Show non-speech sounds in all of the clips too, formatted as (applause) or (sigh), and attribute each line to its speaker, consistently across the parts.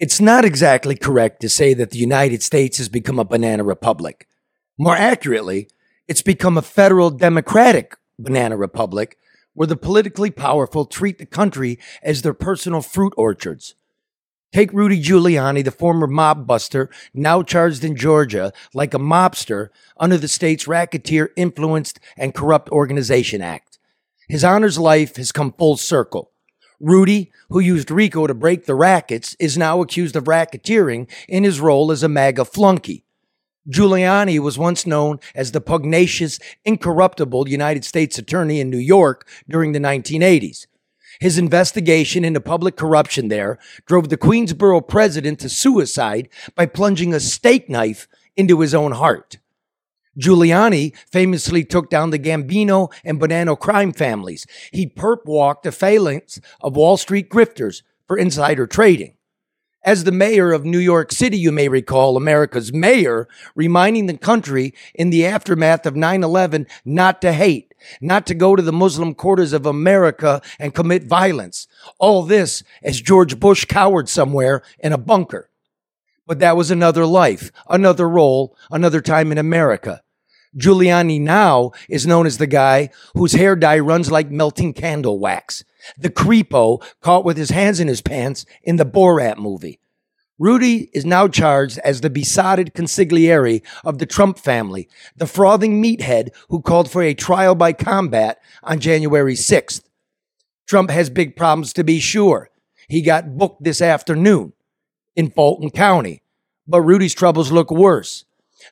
Speaker 1: It's not exactly correct to say that the United States has become a banana republic. More accurately, it's become a federal democratic banana republic where the politically powerful treat the country as their personal fruit orchards. Take Rudy Giuliani, the former mob buster, now charged in Georgia like a mobster under the state's Racketeer Influenced and Corrupt Organization Act. His honor's life has come full circle. Rudy, who used RICO to break the rackets, is now accused of racketeering in his role as a MAGA flunky. Giuliani was once known as the pugnacious, incorruptible United States Attorney in New York during the 1980s. His investigation into public corruption there drove the Queensboro president to suicide by plunging a steak knife into his own heart. Giuliani famously took down the Gambino and Bonanno crime families. He perp walked the phalanx of Wall Street grifters for insider trading. As the mayor of New York City, you may recall America's mayor reminding the country in the aftermath of 9 11 not to hate, not to go to the Muslim quarters of America and commit violence. All this as George Bush cowered somewhere in a bunker. But that was another life, another role, another time in America. Giuliani now is known as the guy whose hair dye runs like melting candle wax. The creepo caught with his hands in his pants in the Borat movie. Rudy is now charged as the besotted consigliere of the Trump family, the frothing meathead who called for a trial by combat on January 6th. Trump has big problems to be sure. He got booked this afternoon in Fulton County, but Rudy's troubles look worse.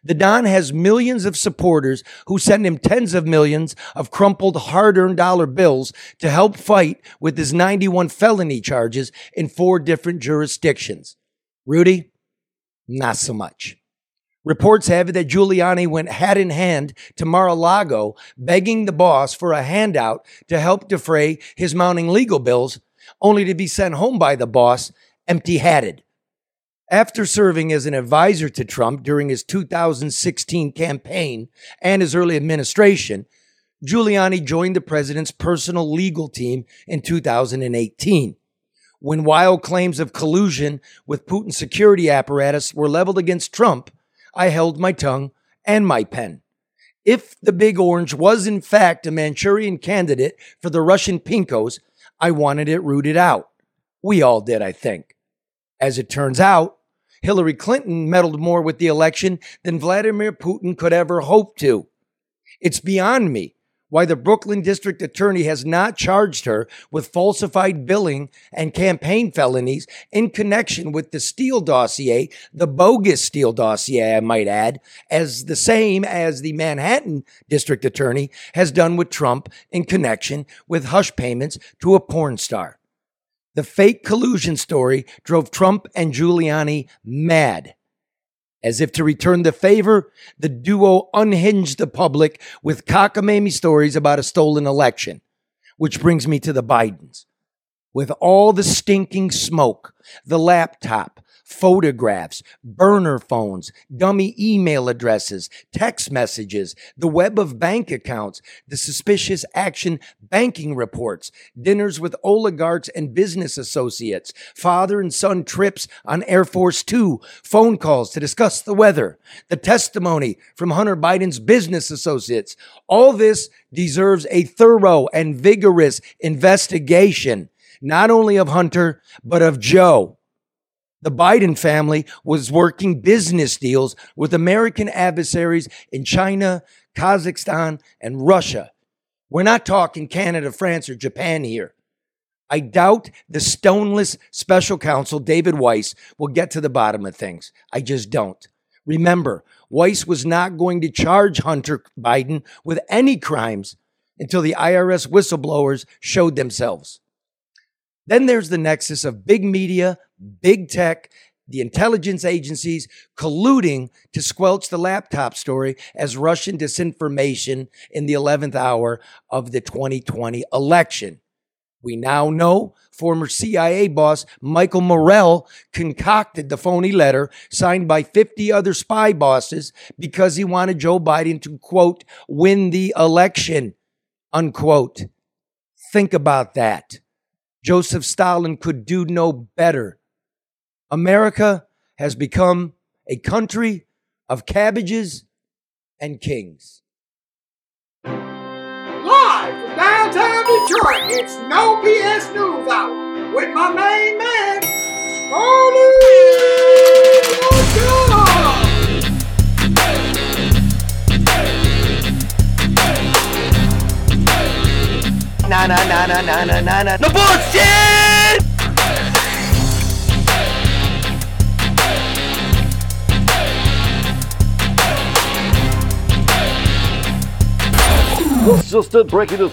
Speaker 1: The Don has millions of supporters who send him tens of millions of crumpled hard earned dollar bills to help fight with his 91 felony charges in four different jurisdictions. Rudy, not so much. Reports have it that Giuliani went hat in hand to Mar a Lago begging the boss for a handout to help defray his mounting legal bills, only to be sent home by the boss empty hatted. After serving as an advisor to Trump during his 2016 campaign and his early administration, Giuliani joined the president's personal legal team in 2018. When wild claims of collusion with Putin's security apparatus were leveled against Trump, I held my tongue and my pen. If the Big Orange was in fact a Manchurian candidate for the Russian Pinkos, I wanted it rooted out. We all did, I think. As it turns out, Hillary Clinton meddled more with the election than Vladimir Putin could ever hope to. It's beyond me why the Brooklyn District Attorney has not charged her with falsified billing and campaign felonies in connection with the Steele dossier, the bogus Steele dossier, I might add, as the same as the Manhattan District Attorney has done with Trump in connection with hush payments to a porn star. The fake collusion story drove Trump and Giuliani mad. As if to return the favor, the duo unhinged the public with cockamamie stories about a stolen election. Which brings me to the Bidens. With all the stinking smoke, the laptop, photographs, burner phones, dummy email addresses, text messages, the web of bank accounts, the suspicious action banking reports, dinners with oligarchs and business associates, father and son trips on Air Force Two, phone calls to discuss the weather, the testimony from Hunter Biden's business associates. All this deserves a thorough and vigorous investigation, not only of Hunter, but of Joe the Biden family was working business deals with American adversaries in China, Kazakhstan, and Russia. We're not talking Canada, France, or Japan here. I doubt the stoneless special counsel, David Weiss, will get to the bottom of things. I just don't. Remember, Weiss was not going to charge Hunter Biden with any crimes until the IRS whistleblowers showed themselves. Then there's the nexus of big media, big tech, the intelligence agencies colluding to squelch the laptop story as Russian disinformation in the 11th hour of the 2020 election. We now know former CIA boss Michael Morell concocted the phony letter signed by 50 other spy bosses because he wanted Joe Biden to, quote, win the election, unquote. Think about that. Joseph Stalin could do no better America has become a country of cabbages and kings.
Speaker 2: Live from downtown Detroit, it's No BS News Hour with my main man, Scarlett
Speaker 1: Na na na na na na na na. No bullshit!
Speaker 3: Just a breaking news.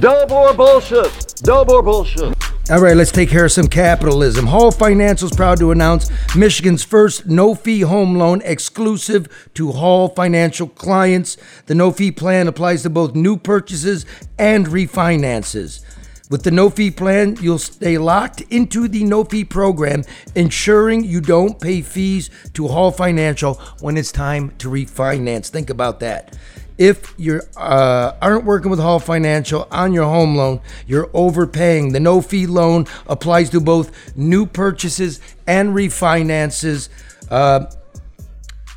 Speaker 3: No more bullshit. No more bullshit.
Speaker 1: All right, let's take care of some capitalism. Hall Financial is proud to announce Michigan's first no fee home loan exclusive to Hall Financial clients. The no fee plan applies to both new purchases and refinances. With the no fee plan, you'll stay locked into the no fee program, ensuring you don't pay fees to Hall Financial when it's time to refinance. Think about that. If you uh, aren't working with Hall Financial on your home loan, you're overpaying. The no fee loan applies to both new purchases and refinances. Uh,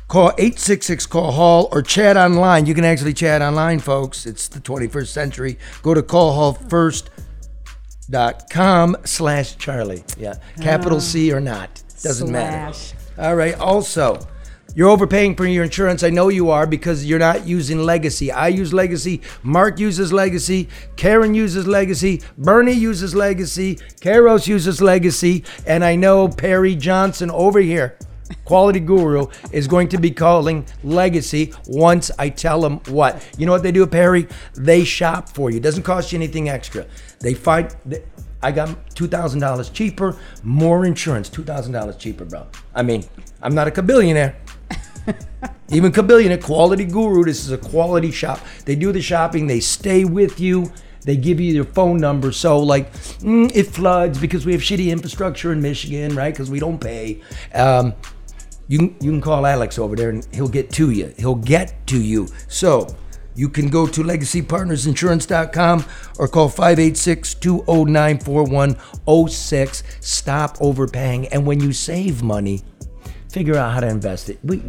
Speaker 1: Call 866 Call Hall or chat online. You can actually chat online, folks. It's the 21st century. Go to callhallfirst.com slash Charlie. Yeah. Capital C or not. Doesn't matter. All right. Also, you're overpaying for your insurance. I know you are because you're not using Legacy. I use Legacy. Mark uses Legacy. Karen uses Legacy. Bernie uses Legacy. Karos uses Legacy. And I know Perry Johnson over here, Quality Guru, is going to be calling Legacy once I tell him what. You know what they do, Perry? They shop for you. It Doesn't cost you anything extra. They find. I got two thousand dollars cheaper, more insurance, two thousand dollars cheaper, bro. I mean, I'm not a billionaire. (laughs) Even Kabillionaire, Quality Guru, this is a quality shop. They do the shopping, they stay with you, they give you your phone number. So, like, mm, it floods because we have shitty infrastructure in Michigan, right? Because we don't pay. Um, you, you can call Alex over there and he'll get to you. He'll get to you. So, you can go to legacypartnersinsurance.com or call 586 209 4106. Stop overpaying. And when you save money, figure out how to invest it. We,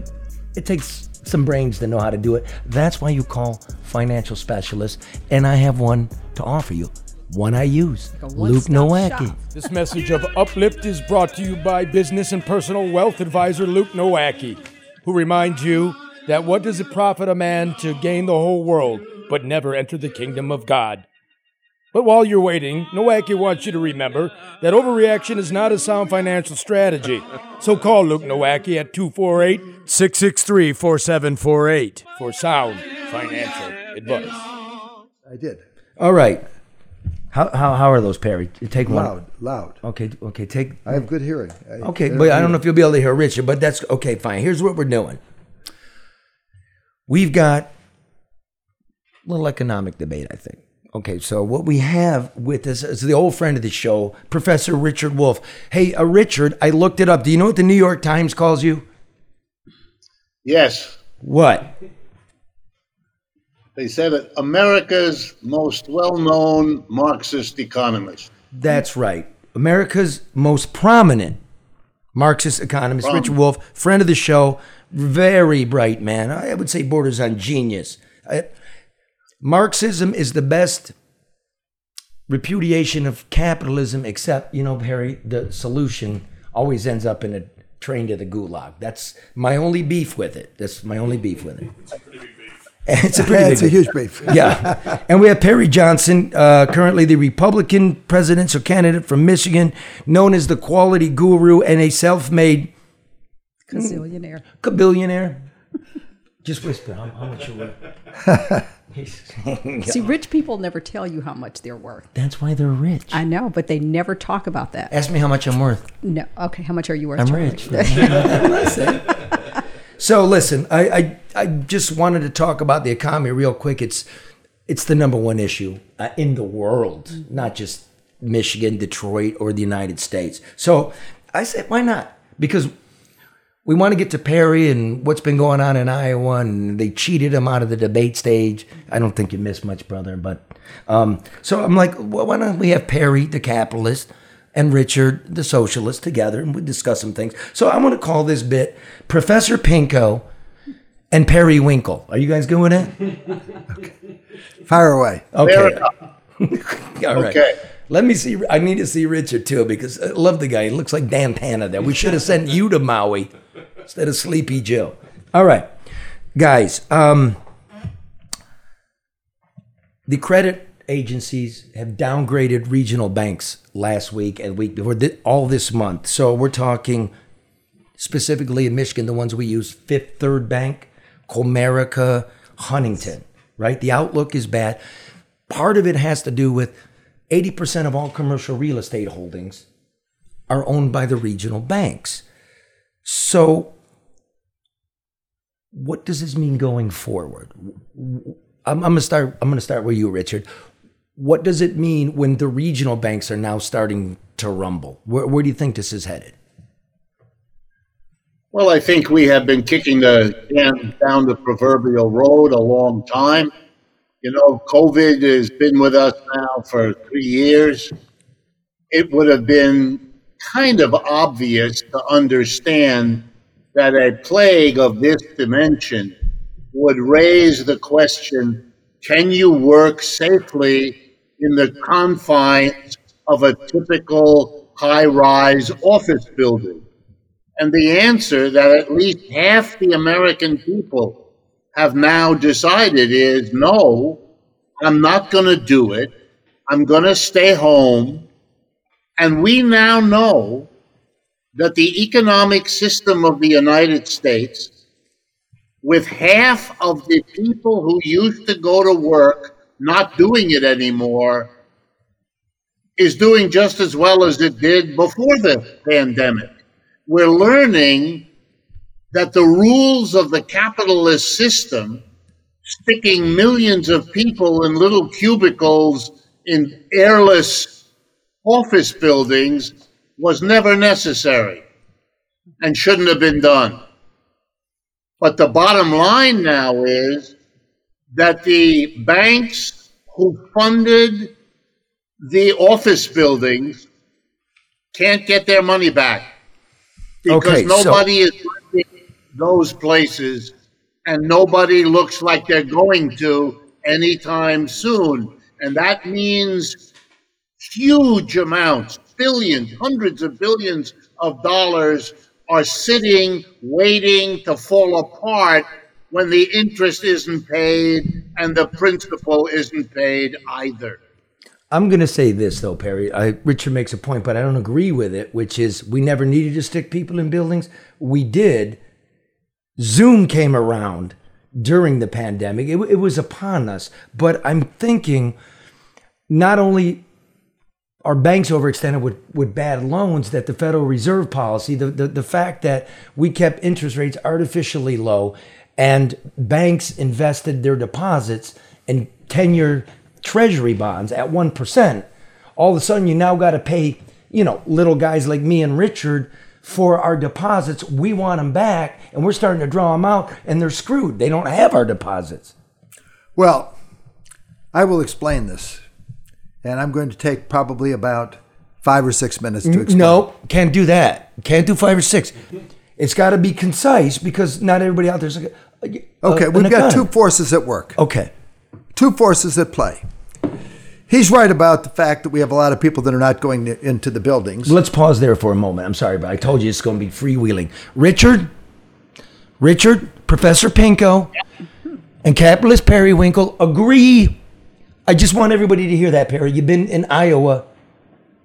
Speaker 1: it takes some brains to know how to do it. That's why you call financial specialists, and I have one to offer you. One I use,
Speaker 4: a
Speaker 1: Luke
Speaker 4: one-stop
Speaker 1: Nowacki.
Speaker 4: shop.
Speaker 5: This message of Uplift is brought to you by business and personal wealth advisor Luke Nowacki, who reminds you that what does it profit a man to gain the whole world but never enter the kingdom of God? But while you're waiting, Nowacki wants you to remember that overreaction is not a sound financial strategy. So call Luke Nowacki at 248 663 4748 for sound financial advice.
Speaker 6: I did.
Speaker 1: All right. How, how, how are those, Perry? Take one.
Speaker 6: Loud, loud.
Speaker 1: Okay, okay, take.
Speaker 6: I have good hearing. I-
Speaker 1: Okay,
Speaker 6: I
Speaker 1: but I don't know if you'll be able to hear Richard, but that's okay, fine. Here's what we're doing we've got a little economic debate, I think. Okay, so what we have with us is the old friend of the show, Professor Richard Wolff. Hey, uh, Richard, I looked it up. Do you know what the New York Times calls you?
Speaker 7: Yes,
Speaker 1: What?
Speaker 7: they said it, America's most well-known Marxist economist.
Speaker 1: That's right. America's most prominent Marxist economist, Richard Wolff, friend of the show, very bright man. I would say borders on genius. I- Marxism is the best repudiation of capitalism, except, you know, Harry, the solution always ends up in a train to the gulag. That's my only beef with it. That's my only beef with it. It's a pretty (laughs)
Speaker 6: Yeah,
Speaker 1: big
Speaker 6: it's a
Speaker 1: beef.
Speaker 6: huge beef. (laughs)
Speaker 1: Yeah. And we have Perry Johnson, uh, currently the Republican presidential candidate from Michigan, known as the quality guru and a self made
Speaker 4: Gazillionaire.
Speaker 1: billionaire. Just whisper how, how much you're worth. (laughs) (laughs)
Speaker 4: See, rich people never tell you how much they're worth.
Speaker 1: That's why they're rich.
Speaker 4: I know, but they never talk about that.
Speaker 1: Ask me how much I'm worth.
Speaker 4: No. Okay, how much are you worth?
Speaker 1: I'm
Speaker 4: Charlie?
Speaker 1: rich. (laughs) (laughs) so listen, I, I I just wanted to talk about the economy real quick. It's it's the number one issue uh, in the world, not just Michigan, Detroit, or the United States. So I said, why not? Because we want to get to Perry and what's been going on in Iowa, and they cheated him out of the debate stage. I don't think you missed much, brother. But um, so I'm like, well, why don't we have Perry, the capitalist, and Richard, the socialist, together, and we discuss some things. So I'm going to call this bit Professor Pinko and Perry Winkle. Are you guys good with it? (laughs)
Speaker 6: Fire away.
Speaker 1: Okay. (laughs) All right.
Speaker 7: Okay.
Speaker 1: Let me see. I need to see Richard too because I love the guy. He looks like Dan Tana there. We (laughs) should have sent you to Maui instead of Sleepy Joe. All right, guys. Um, the credit agencies have downgraded regional banks last week and week before thi- all this month. So we're talking specifically in Michigan, the ones we use: Fifth Third Bank, Comerica, Huntington. Right. The outlook is bad. Part of it has to do with 80% of all commercial real estate holdings are owned by the regional banks. So, what does this mean going forward? I'm, I'm gonna start. I'm gonna start with you, Richard. What does it mean when the regional banks are now starting to rumble? Where, where do you think this is headed?
Speaker 7: Well, I think we have been kicking the can down the proverbial road a long time. You know, COVID has been with us now for three years. It would have been kind of obvious to understand that a plague of this dimension would raise the question can you work safely in the confines of a typical high rise office building? And the answer that at least half the American people have now decided is no, I'm not going to do it. I'm going to stay home. And we now know that the economic system of the United States, with half of the people who used to go to work not doing it anymore, is doing just as well as it did before the pandemic. We're learning that the rules of the capitalist system, sticking millions of people in little cubicles in airless office buildings, was never necessary and shouldn't have been done. But the bottom line now is that the banks who funded the office buildings can't get their money back because
Speaker 1: Okay, so-
Speaker 7: nobody is renting those places and nobody looks like they're going to anytime soon. And that means huge amounts, billions, hundreds of billions of dollars are sitting waiting to fall apart when the interest isn't paid and the principal isn't paid either.
Speaker 1: I'm going to say this though, Perry. I, Richard makes a point, but I don't agree with it. Which is, we never needed to stick people in buildings. We did. Zoom came around during the pandemic. It, it was upon us. But I'm thinking, not only are banks overextended with, with bad loans, that the Federal Reserve policy, the, the, the fact that we kept interest rates artificially low and banks invested their deposits in 10 year treasury bonds at 1%, all of a sudden you now got to pay, you know, little guys like me and Richard for our deposits. We want them back and we're starting to draw them out and they're screwed. They don't have our deposits.
Speaker 6: Well, I will explain this, and I'm going to take probably about five or six minutes to explain.
Speaker 1: No, can't do that. Can't do five or six. It's got to be concise because not everybody out there's like a,
Speaker 6: Okay,
Speaker 1: a-
Speaker 6: we've
Speaker 1: an
Speaker 6: got two forces at work.
Speaker 1: Okay.
Speaker 6: Two forces at play. He's right about the fact that we have a lot of people that are not going to- into the buildings.
Speaker 1: Let's pause there for a moment. I'm sorry, but I told you it's going to be freewheeling. Richard, Richard, Professor Pinko, and capitalist Periwinkle agree. I just want everybody to hear that, Perry. You've been in Iowa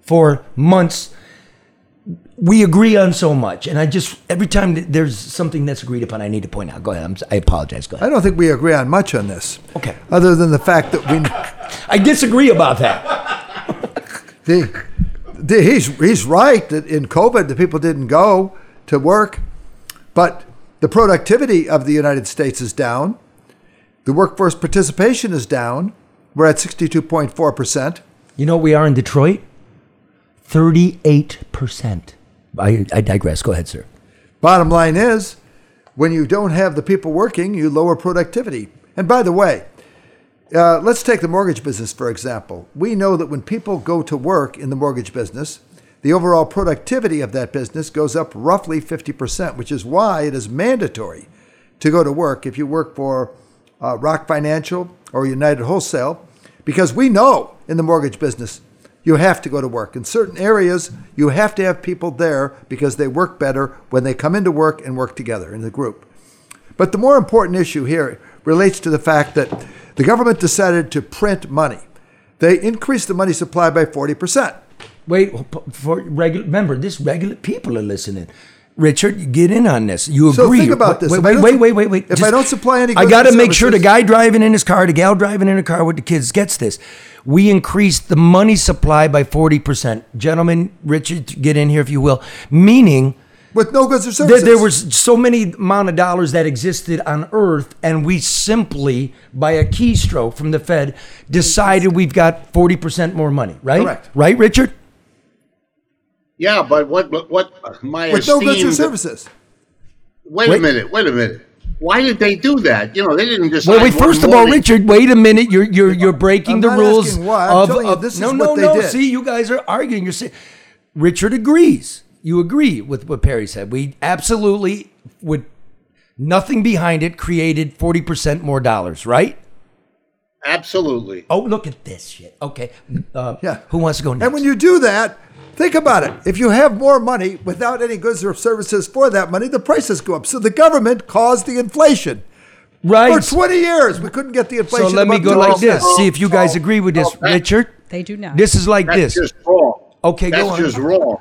Speaker 1: for months. We agree on so much, and I just every time that there's something that's agreed upon, I need to point out. Go ahead. I'm, si apologize. Go ahead.
Speaker 6: I don't think we agree on much on this.
Speaker 1: Okay.
Speaker 6: Other than the fact that we, (laughs)
Speaker 1: I disagree about that. (laughs)
Speaker 6: the, the, he's he's right that in COVID the people didn't go to work, but the productivity of the United States is down. The workforce participation is down. We're at sixty-two point four percent.
Speaker 1: You know what we are in Detroit? Thirty-eight percent. I, I digress. Go ahead, sir.
Speaker 6: Bottom line is, when you don't have the people working, you lower productivity. And by the way, uh, let's take the mortgage business for example. We know that when people go to work in the mortgage business, the overall productivity of that business goes up roughly 50%, which is why it is mandatory to go to work if you work for uh, Rock Financial or United Wholesale, because we know in the mortgage business you have to go to work. In certain areas, you have to have people there because they work better when they come into work and work together in the group. But the more important issue here relates to the fact that the government decided to print money. They increased the money supply by 40%.
Speaker 1: Wait, for regular. Remember, this regular people are listening. Richard, get in on this. You
Speaker 6: So
Speaker 1: agree?
Speaker 6: think about this.
Speaker 1: Wait, wait, wait, wait, wait,
Speaker 6: if I don't supply any
Speaker 1: I got to make sure the guy driving in his car, the gal driving in her car with the kids gets this. We increased the money supply by forty percent, gentlemen. Richard, get in here if you will. Meaning.
Speaker 6: With no goods or
Speaker 1: There,
Speaker 6: services.
Speaker 1: there was so many amount of dollars that existed on Earth, and we simply, by a keystroke from the Fed, decided we've got forty percent more money. Right?
Speaker 6: Correct.
Speaker 1: Right, Richard?
Speaker 7: Yeah, but what what, what my
Speaker 6: with no goods or services.
Speaker 7: Wait,
Speaker 1: Wait.
Speaker 7: a minute. Wait a minute. Why did they do that? You know, they didn't just.
Speaker 1: Wait, wait. First of all, Richard, wait a minute. You're you're you're breaking
Speaker 6: I'm
Speaker 1: the
Speaker 6: not
Speaker 1: rules
Speaker 6: why. I'm
Speaker 1: of,
Speaker 6: telling you
Speaker 1: of-
Speaker 6: this is
Speaker 1: no
Speaker 6: what
Speaker 1: no
Speaker 6: they
Speaker 1: no.
Speaker 6: did.
Speaker 1: See, you guys are arguing. You're saying Richard agrees. You agree with what Perry said. We absolutely would. nothing behind it created forty percent more dollars. Right?
Speaker 7: Absolutely.
Speaker 1: Oh, look at this shit. Okay. Uh,
Speaker 6: Yeah.
Speaker 1: Who wants to go next?
Speaker 6: And when you do that, think about it. If you have more money without any goods or services for that money, the prices go up. So the government caused the inflation.
Speaker 1: right.
Speaker 6: For 20 years, we couldn't get the inflation.
Speaker 1: so let me go like
Speaker 6: 2%.
Speaker 1: this. See if you guys agree with this,
Speaker 7: Oh, that-
Speaker 1: Richard.
Speaker 4: They do not.
Speaker 1: This is like
Speaker 7: That's
Speaker 1: this.
Speaker 7: just wrong.
Speaker 1: Okay,
Speaker 7: That's
Speaker 1: go on.
Speaker 7: That's just wrong.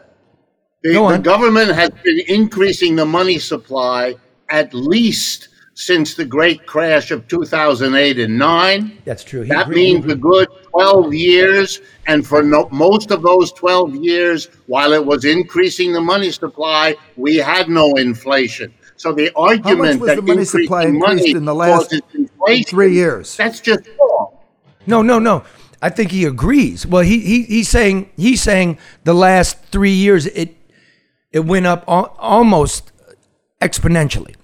Speaker 7: The,
Speaker 1: Go
Speaker 7: the government has been increasing the money supply at least since the great crash of 2008 and 9.
Speaker 1: That's true. He
Speaker 7: That
Speaker 1: agreed-
Speaker 7: means a good 12 years. And for no, most of those 12 years, while it was increasing the money supply, we had no inflation. So the argument that
Speaker 6: the money supply
Speaker 7: money
Speaker 6: increased in the last three years?
Speaker 7: That's just wrong.
Speaker 1: No, no, no. I think he agrees. Well, he, he he's saying he's saying the last three years it it went up al- almost exponentially.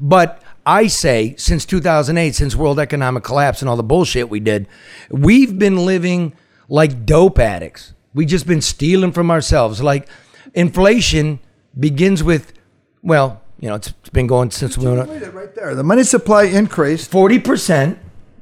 Speaker 1: But I say since 2008, since world economic collapse and all the bullshit we did, we've been living like dope addicts. We've just been stealing from ourselves. Like inflation begins with, well, you know, it's, been going since we went
Speaker 6: right there. The money supply increased.
Speaker 1: forty percent.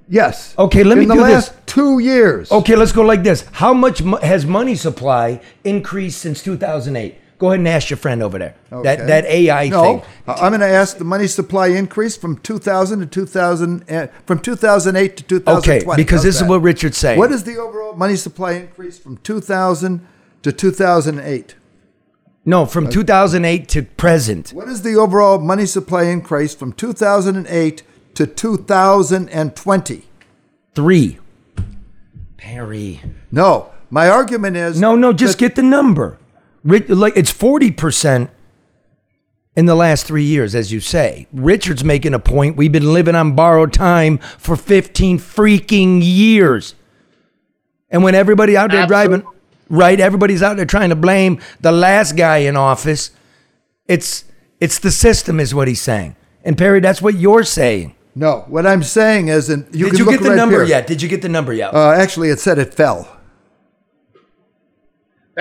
Speaker 6: Yes.
Speaker 1: Okay, let me
Speaker 6: in the
Speaker 1: do this.
Speaker 6: last two years.
Speaker 1: Okay, let's go like this. How much mo- has money supply increased since 2008? Go ahead and ask your friend over there. That
Speaker 6: Okay.
Speaker 1: that AI
Speaker 6: no,
Speaker 1: thing.
Speaker 6: I'm going to ask the money supply increase from 2000 to 2000, uh, from 2008 to 2020.
Speaker 1: Okay, because
Speaker 6: How's
Speaker 1: this is what Richard's saying.
Speaker 6: What is the overall money supply increase from 2000 to 2008?
Speaker 1: no, from 2008 to present.
Speaker 6: What is the overall money supply increase from 2008 to 2020?
Speaker 1: Three. Perry.
Speaker 6: No, my argument is
Speaker 1: No, no, just
Speaker 6: that-
Speaker 1: get the number. Ri- Like it's 40% in the last three years, as you say. Richard's making a point. We've been living on borrowed time for 15 freaking years. And when everybody out there driving, right, everybody's out there trying to blame the last guy in office. It's it's the system, is what he's saying. And Perry, that's what you're saying.
Speaker 6: No, what I'm saying is, and you
Speaker 1: Did
Speaker 6: can
Speaker 1: you
Speaker 6: look
Speaker 1: get the
Speaker 6: right
Speaker 1: number
Speaker 6: here.
Speaker 1: yet? Did you get the number yet?
Speaker 6: Uh, actually, it said it fell.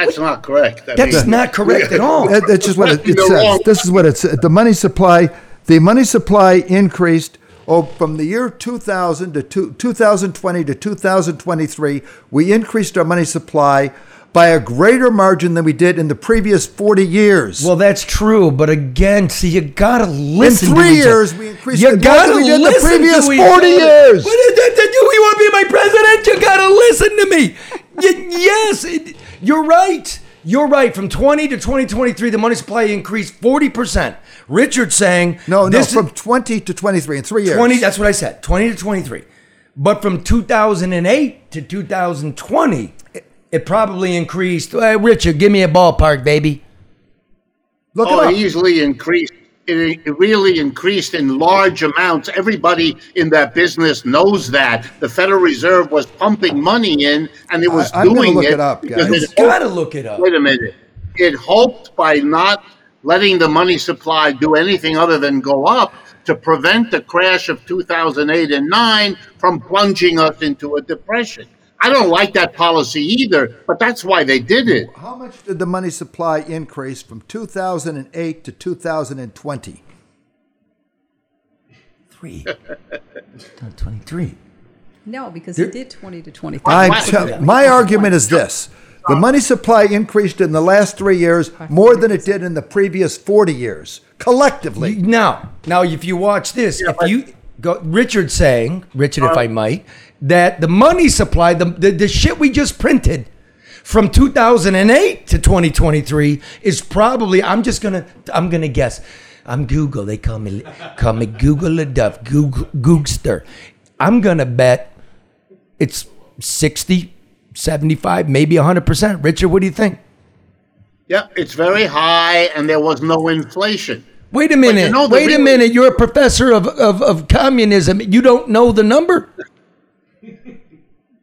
Speaker 7: That's not correct. I
Speaker 1: that's
Speaker 7: mean-
Speaker 1: not (laughs) correct at all.
Speaker 6: That- That's just what it, it (laughs) says.
Speaker 7: wrong.
Speaker 6: This is what it says. The money supply, the money supply increased oh, from the year 2000 to two, 2020 to 2023. We increased our money supply by a greater margin than we did in the previous 40 years.
Speaker 1: Well, that's true, but again, see, you gotta listen. to
Speaker 6: three
Speaker 1: each
Speaker 6: years, we increased
Speaker 1: You
Speaker 6: it more
Speaker 1: gotta
Speaker 6: we did in the previous
Speaker 1: to
Speaker 6: 40
Speaker 1: other.
Speaker 6: years.
Speaker 1: What is that? that- You want to be my president? You gotta listen to me. Y- yes, it, you're right. You're right. From 20 to 2023, the money supply increased 40 percent. Richard saying
Speaker 6: no, no,
Speaker 1: this is-
Speaker 6: from 20 to 23 in three years.
Speaker 1: 20 that's what i said 20 to 23 but from 2008 to 2020 it, it probably increased uh, richard give me a ballpark baby
Speaker 6: Look
Speaker 7: Oh,
Speaker 6: it
Speaker 7: it
Speaker 6: up.
Speaker 7: easily increased. It, it really increased in large amounts. Everybody in that business knows that. The Federal Reserve was pumping money in, and it was
Speaker 6: I- I'm gonna
Speaker 7: doing
Speaker 6: look
Speaker 7: it,
Speaker 6: it up,
Speaker 7: because
Speaker 6: guys.
Speaker 7: it
Speaker 1: you gotta look it up
Speaker 7: Wait a minute. It hoped by not letting the money supply do anything other than go up to prevent the crash of 2008 and 9 from plunging us into a depression. I don't like that policy either, but that's why they did it.
Speaker 6: How much did the money supply increase from 2008 to 2020?
Speaker 1: Three. (laughs) Not 23.
Speaker 4: No, because he did 20 to 25.
Speaker 6: I'm
Speaker 7: Wow.
Speaker 6: tell- my argument is this. The money supply increased in the last three years more than it did in the previous 40 years, collectively.
Speaker 1: Now, now, if you watch this, if you go, Richard saying, Richard, if uh, I might, that the money supply, the, the the shit we just printed from 2008 to 2023 is probably. I'm just gonna. I'm gonna guess. I'm Google. They call me call me Google the Duff. Google Googster. I'm gonna bet it's 60, 75, maybe 100 percent. Richard, what do you think?
Speaker 7: Yeah, it's very high, and there was no inflation.
Speaker 1: Wait a minute.
Speaker 7: know, the
Speaker 1: Wait a minute. You're a professor of, of, of communism. You don't know the number?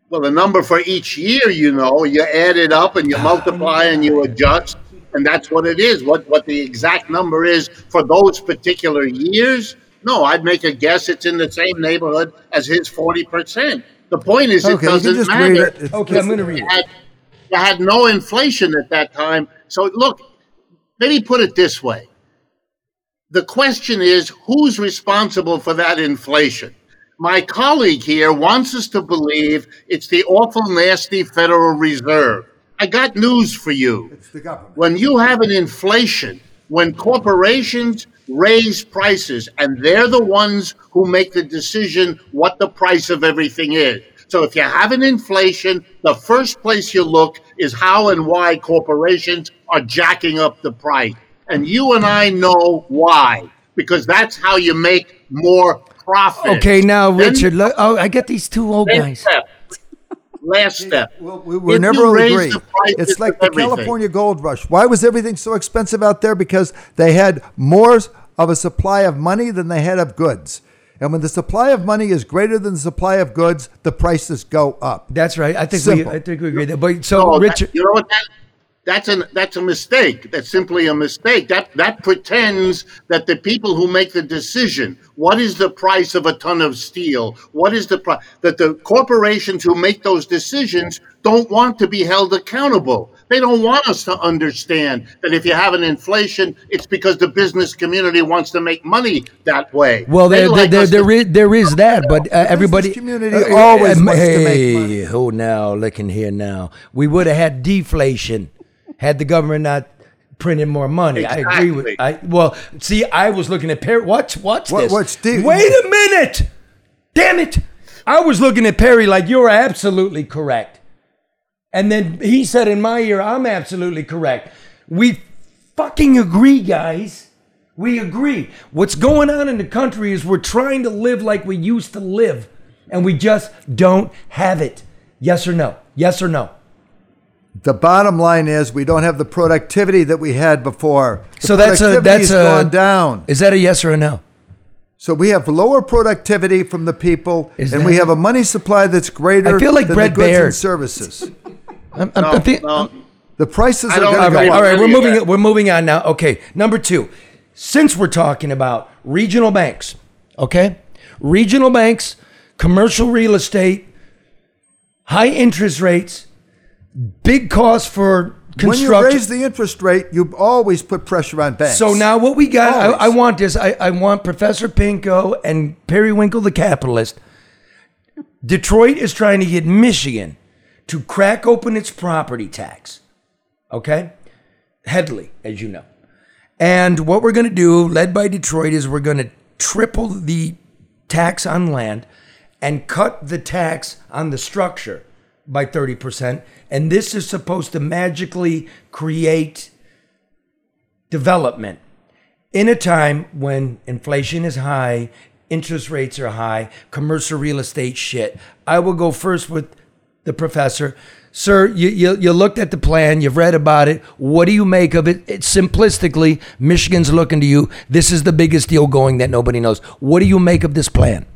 Speaker 7: Well, the number for each year, you know, you add it up and you multiply and you adjust, and that's what it is. What what the exact number is for those particular years? No, I'd make a guess. It's in the same neighborhood as his forty percent. The point is, it
Speaker 6: Okay, you
Speaker 7: doesn't
Speaker 6: just
Speaker 7: matter.
Speaker 6: read it.
Speaker 1: Okay, I'm going to read
Speaker 7: You
Speaker 1: it.
Speaker 7: had, you had no inflation at that time. So look, maybe put it this way: the question is, who's responsible for that inflation? My colleague here wants us to believe it's the awful, nasty Federal Reserve. I got news for you.
Speaker 6: It's the government.
Speaker 7: When you have an inflation, when corporations raise prices, and they're the ones who make the decision what the price of everything is. So if you have an inflation, the first place you look is how and why corporations are jacking up the price. And you and I know why, because that's how you make more profit.
Speaker 1: Okay, now,
Speaker 7: Then-
Speaker 1: Richard, look, oh, I get these two old guys.
Speaker 7: step. Last step.
Speaker 6: Well, we, we
Speaker 7: If
Speaker 6: never agree. It's like the
Speaker 7: everything-
Speaker 6: California gold rush. Why was everything so expensive out there? Because they had more of a supply of money than they had of goods. And when the supply of money is greater than the supply of goods, the prices go up.
Speaker 1: That's right. I think we, I think we agree. There. But so,
Speaker 7: that-
Speaker 1: Richard,
Speaker 7: you know what? That, that's an that's a mistake. That's simply a mistake. That that pretends that the people who make the decision, what is the price of a ton of steel? What is the price? That the corporations who make those decisions don't want to be held accountable. They don't want us to understand that if you have an inflation, it's because the business community wants to make money that way.
Speaker 1: well, there,
Speaker 7: like
Speaker 1: there, there,
Speaker 7: to-
Speaker 1: there is, there is that, but uh, everybody.
Speaker 6: community
Speaker 1: uh,
Speaker 6: always
Speaker 1: uh,
Speaker 6: wants to make
Speaker 1: hey,
Speaker 6: money.
Speaker 1: who now? Looking here now. We would have had deflation had the government not printed more money. I agree with.
Speaker 7: Exactly.
Speaker 1: I well, see, I was looking at Perry. Watch, watch
Speaker 6: What-
Speaker 1: this.
Speaker 6: what's de-
Speaker 1: Wait a minute! Damn it! I was looking at Perry like you're absolutely correct. And then he said in my ear, I'm absolutely correct. We fucking agree, guys. We agree. What's going on in the country is we're trying to live like we used to live, and we just don't have it. Yes or no? Yes or no?
Speaker 6: The bottom line is we don't have the productivity that we had before. The
Speaker 1: So that's a that's a
Speaker 6: gone down.
Speaker 1: Is that a yes or a no?
Speaker 6: So we have lower productivity from the people,
Speaker 1: Is
Speaker 6: and we
Speaker 1: that-
Speaker 6: have a money supply that's greater
Speaker 1: I feel like
Speaker 6: than
Speaker 1: Brett
Speaker 6: the goods
Speaker 1: Baird.
Speaker 6: and services.
Speaker 1: I'm, I'm,
Speaker 7: No,
Speaker 1: I'm fe-
Speaker 7: no.
Speaker 6: The prices are
Speaker 7: don't-
Speaker 6: going
Speaker 1: all
Speaker 6: to
Speaker 1: right,
Speaker 6: go
Speaker 1: all
Speaker 6: up.
Speaker 1: We're moving.
Speaker 7: that.
Speaker 1: We're moving on now. Okay, number two. Since we're talking about regional banks, okay, regional banks, commercial real estate, high interest rates, big costs for
Speaker 6: When you raise the interest rate, you always put pressure on banks.
Speaker 1: So now what we got, I, I want this. I, I want Professor Pinko and Periwinkle the capitalist. Detroit is trying to get Michigan to crack open its property tax. Okay? Headlee, as you know. And what we're going to do, led by Detroit, is we're going to triple the tax on land and cut the tax on the structure by 30%. And this is supposed to magically create development in a time when inflation is high, interest rates are high, commercial real estate shit. I will go first with the professor. Sir, you, you, you looked at the plan, you've read about it. What do you make of it? It's simplistically, Michigan's looking to you. This is the biggest deal going that nobody knows. What do you make of this plan?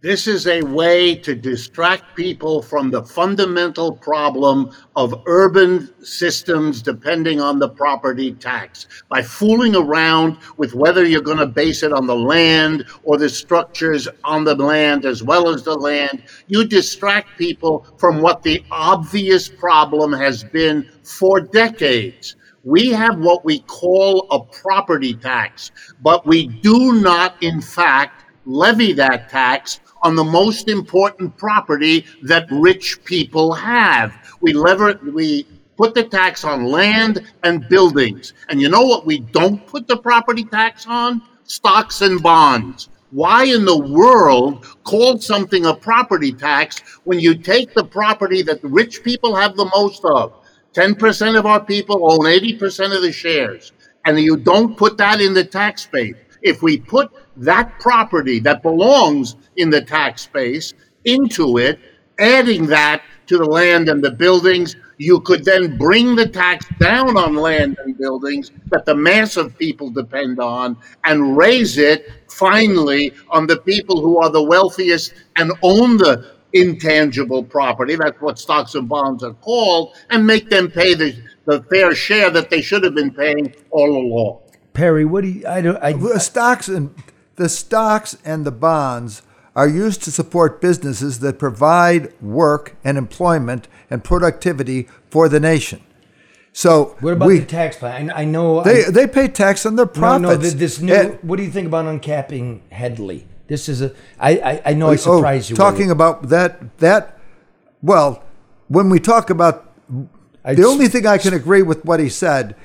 Speaker 7: This is a way to distract people from the fundamental problem of urban systems depending on the property tax by fooling around with whether you're going to base it on the land or the structures on the land as well as the land. You distract people from what the obvious problem has been for decades. We have what we call a property tax, but we do not, in fact, levy that tax on the most important property that rich people have. We lever we put the tax on land and buildings. And you know what we don't put the property tax on? Stocks and bonds. Why in the world call something a property tax when you take the property that rich people have the most of? 10% of our people own 80% of the shares. And you don't put that in the tax base. If we put that property that belongs in the tax base into it, adding that to the land and the buildings, you could then bring the tax down on land and buildings that the mass of people depend on and raise it finally on the people who are the wealthiest and own the intangible property. That's what stocks and bonds are called, and make them pay the, the fair share that they should have been paying all along.
Speaker 1: Perry, what do you? I don't. I,
Speaker 6: stocks and the stocks and the bonds are used to support businesses that provide work and employment and productivity for the nation. So
Speaker 1: what about
Speaker 6: we,
Speaker 1: the tax plan? I, I know.
Speaker 6: they
Speaker 1: I,
Speaker 6: they pay tax on their profits.
Speaker 1: no. th- This new. What do you think about uncapping Headlee? This is a. I. I, I know I
Speaker 6: oh, oh
Speaker 1: surprised you. with
Speaker 6: talking about that that well, when we talk about
Speaker 1: I
Speaker 6: the
Speaker 1: s-
Speaker 6: only thing I can agree with what he said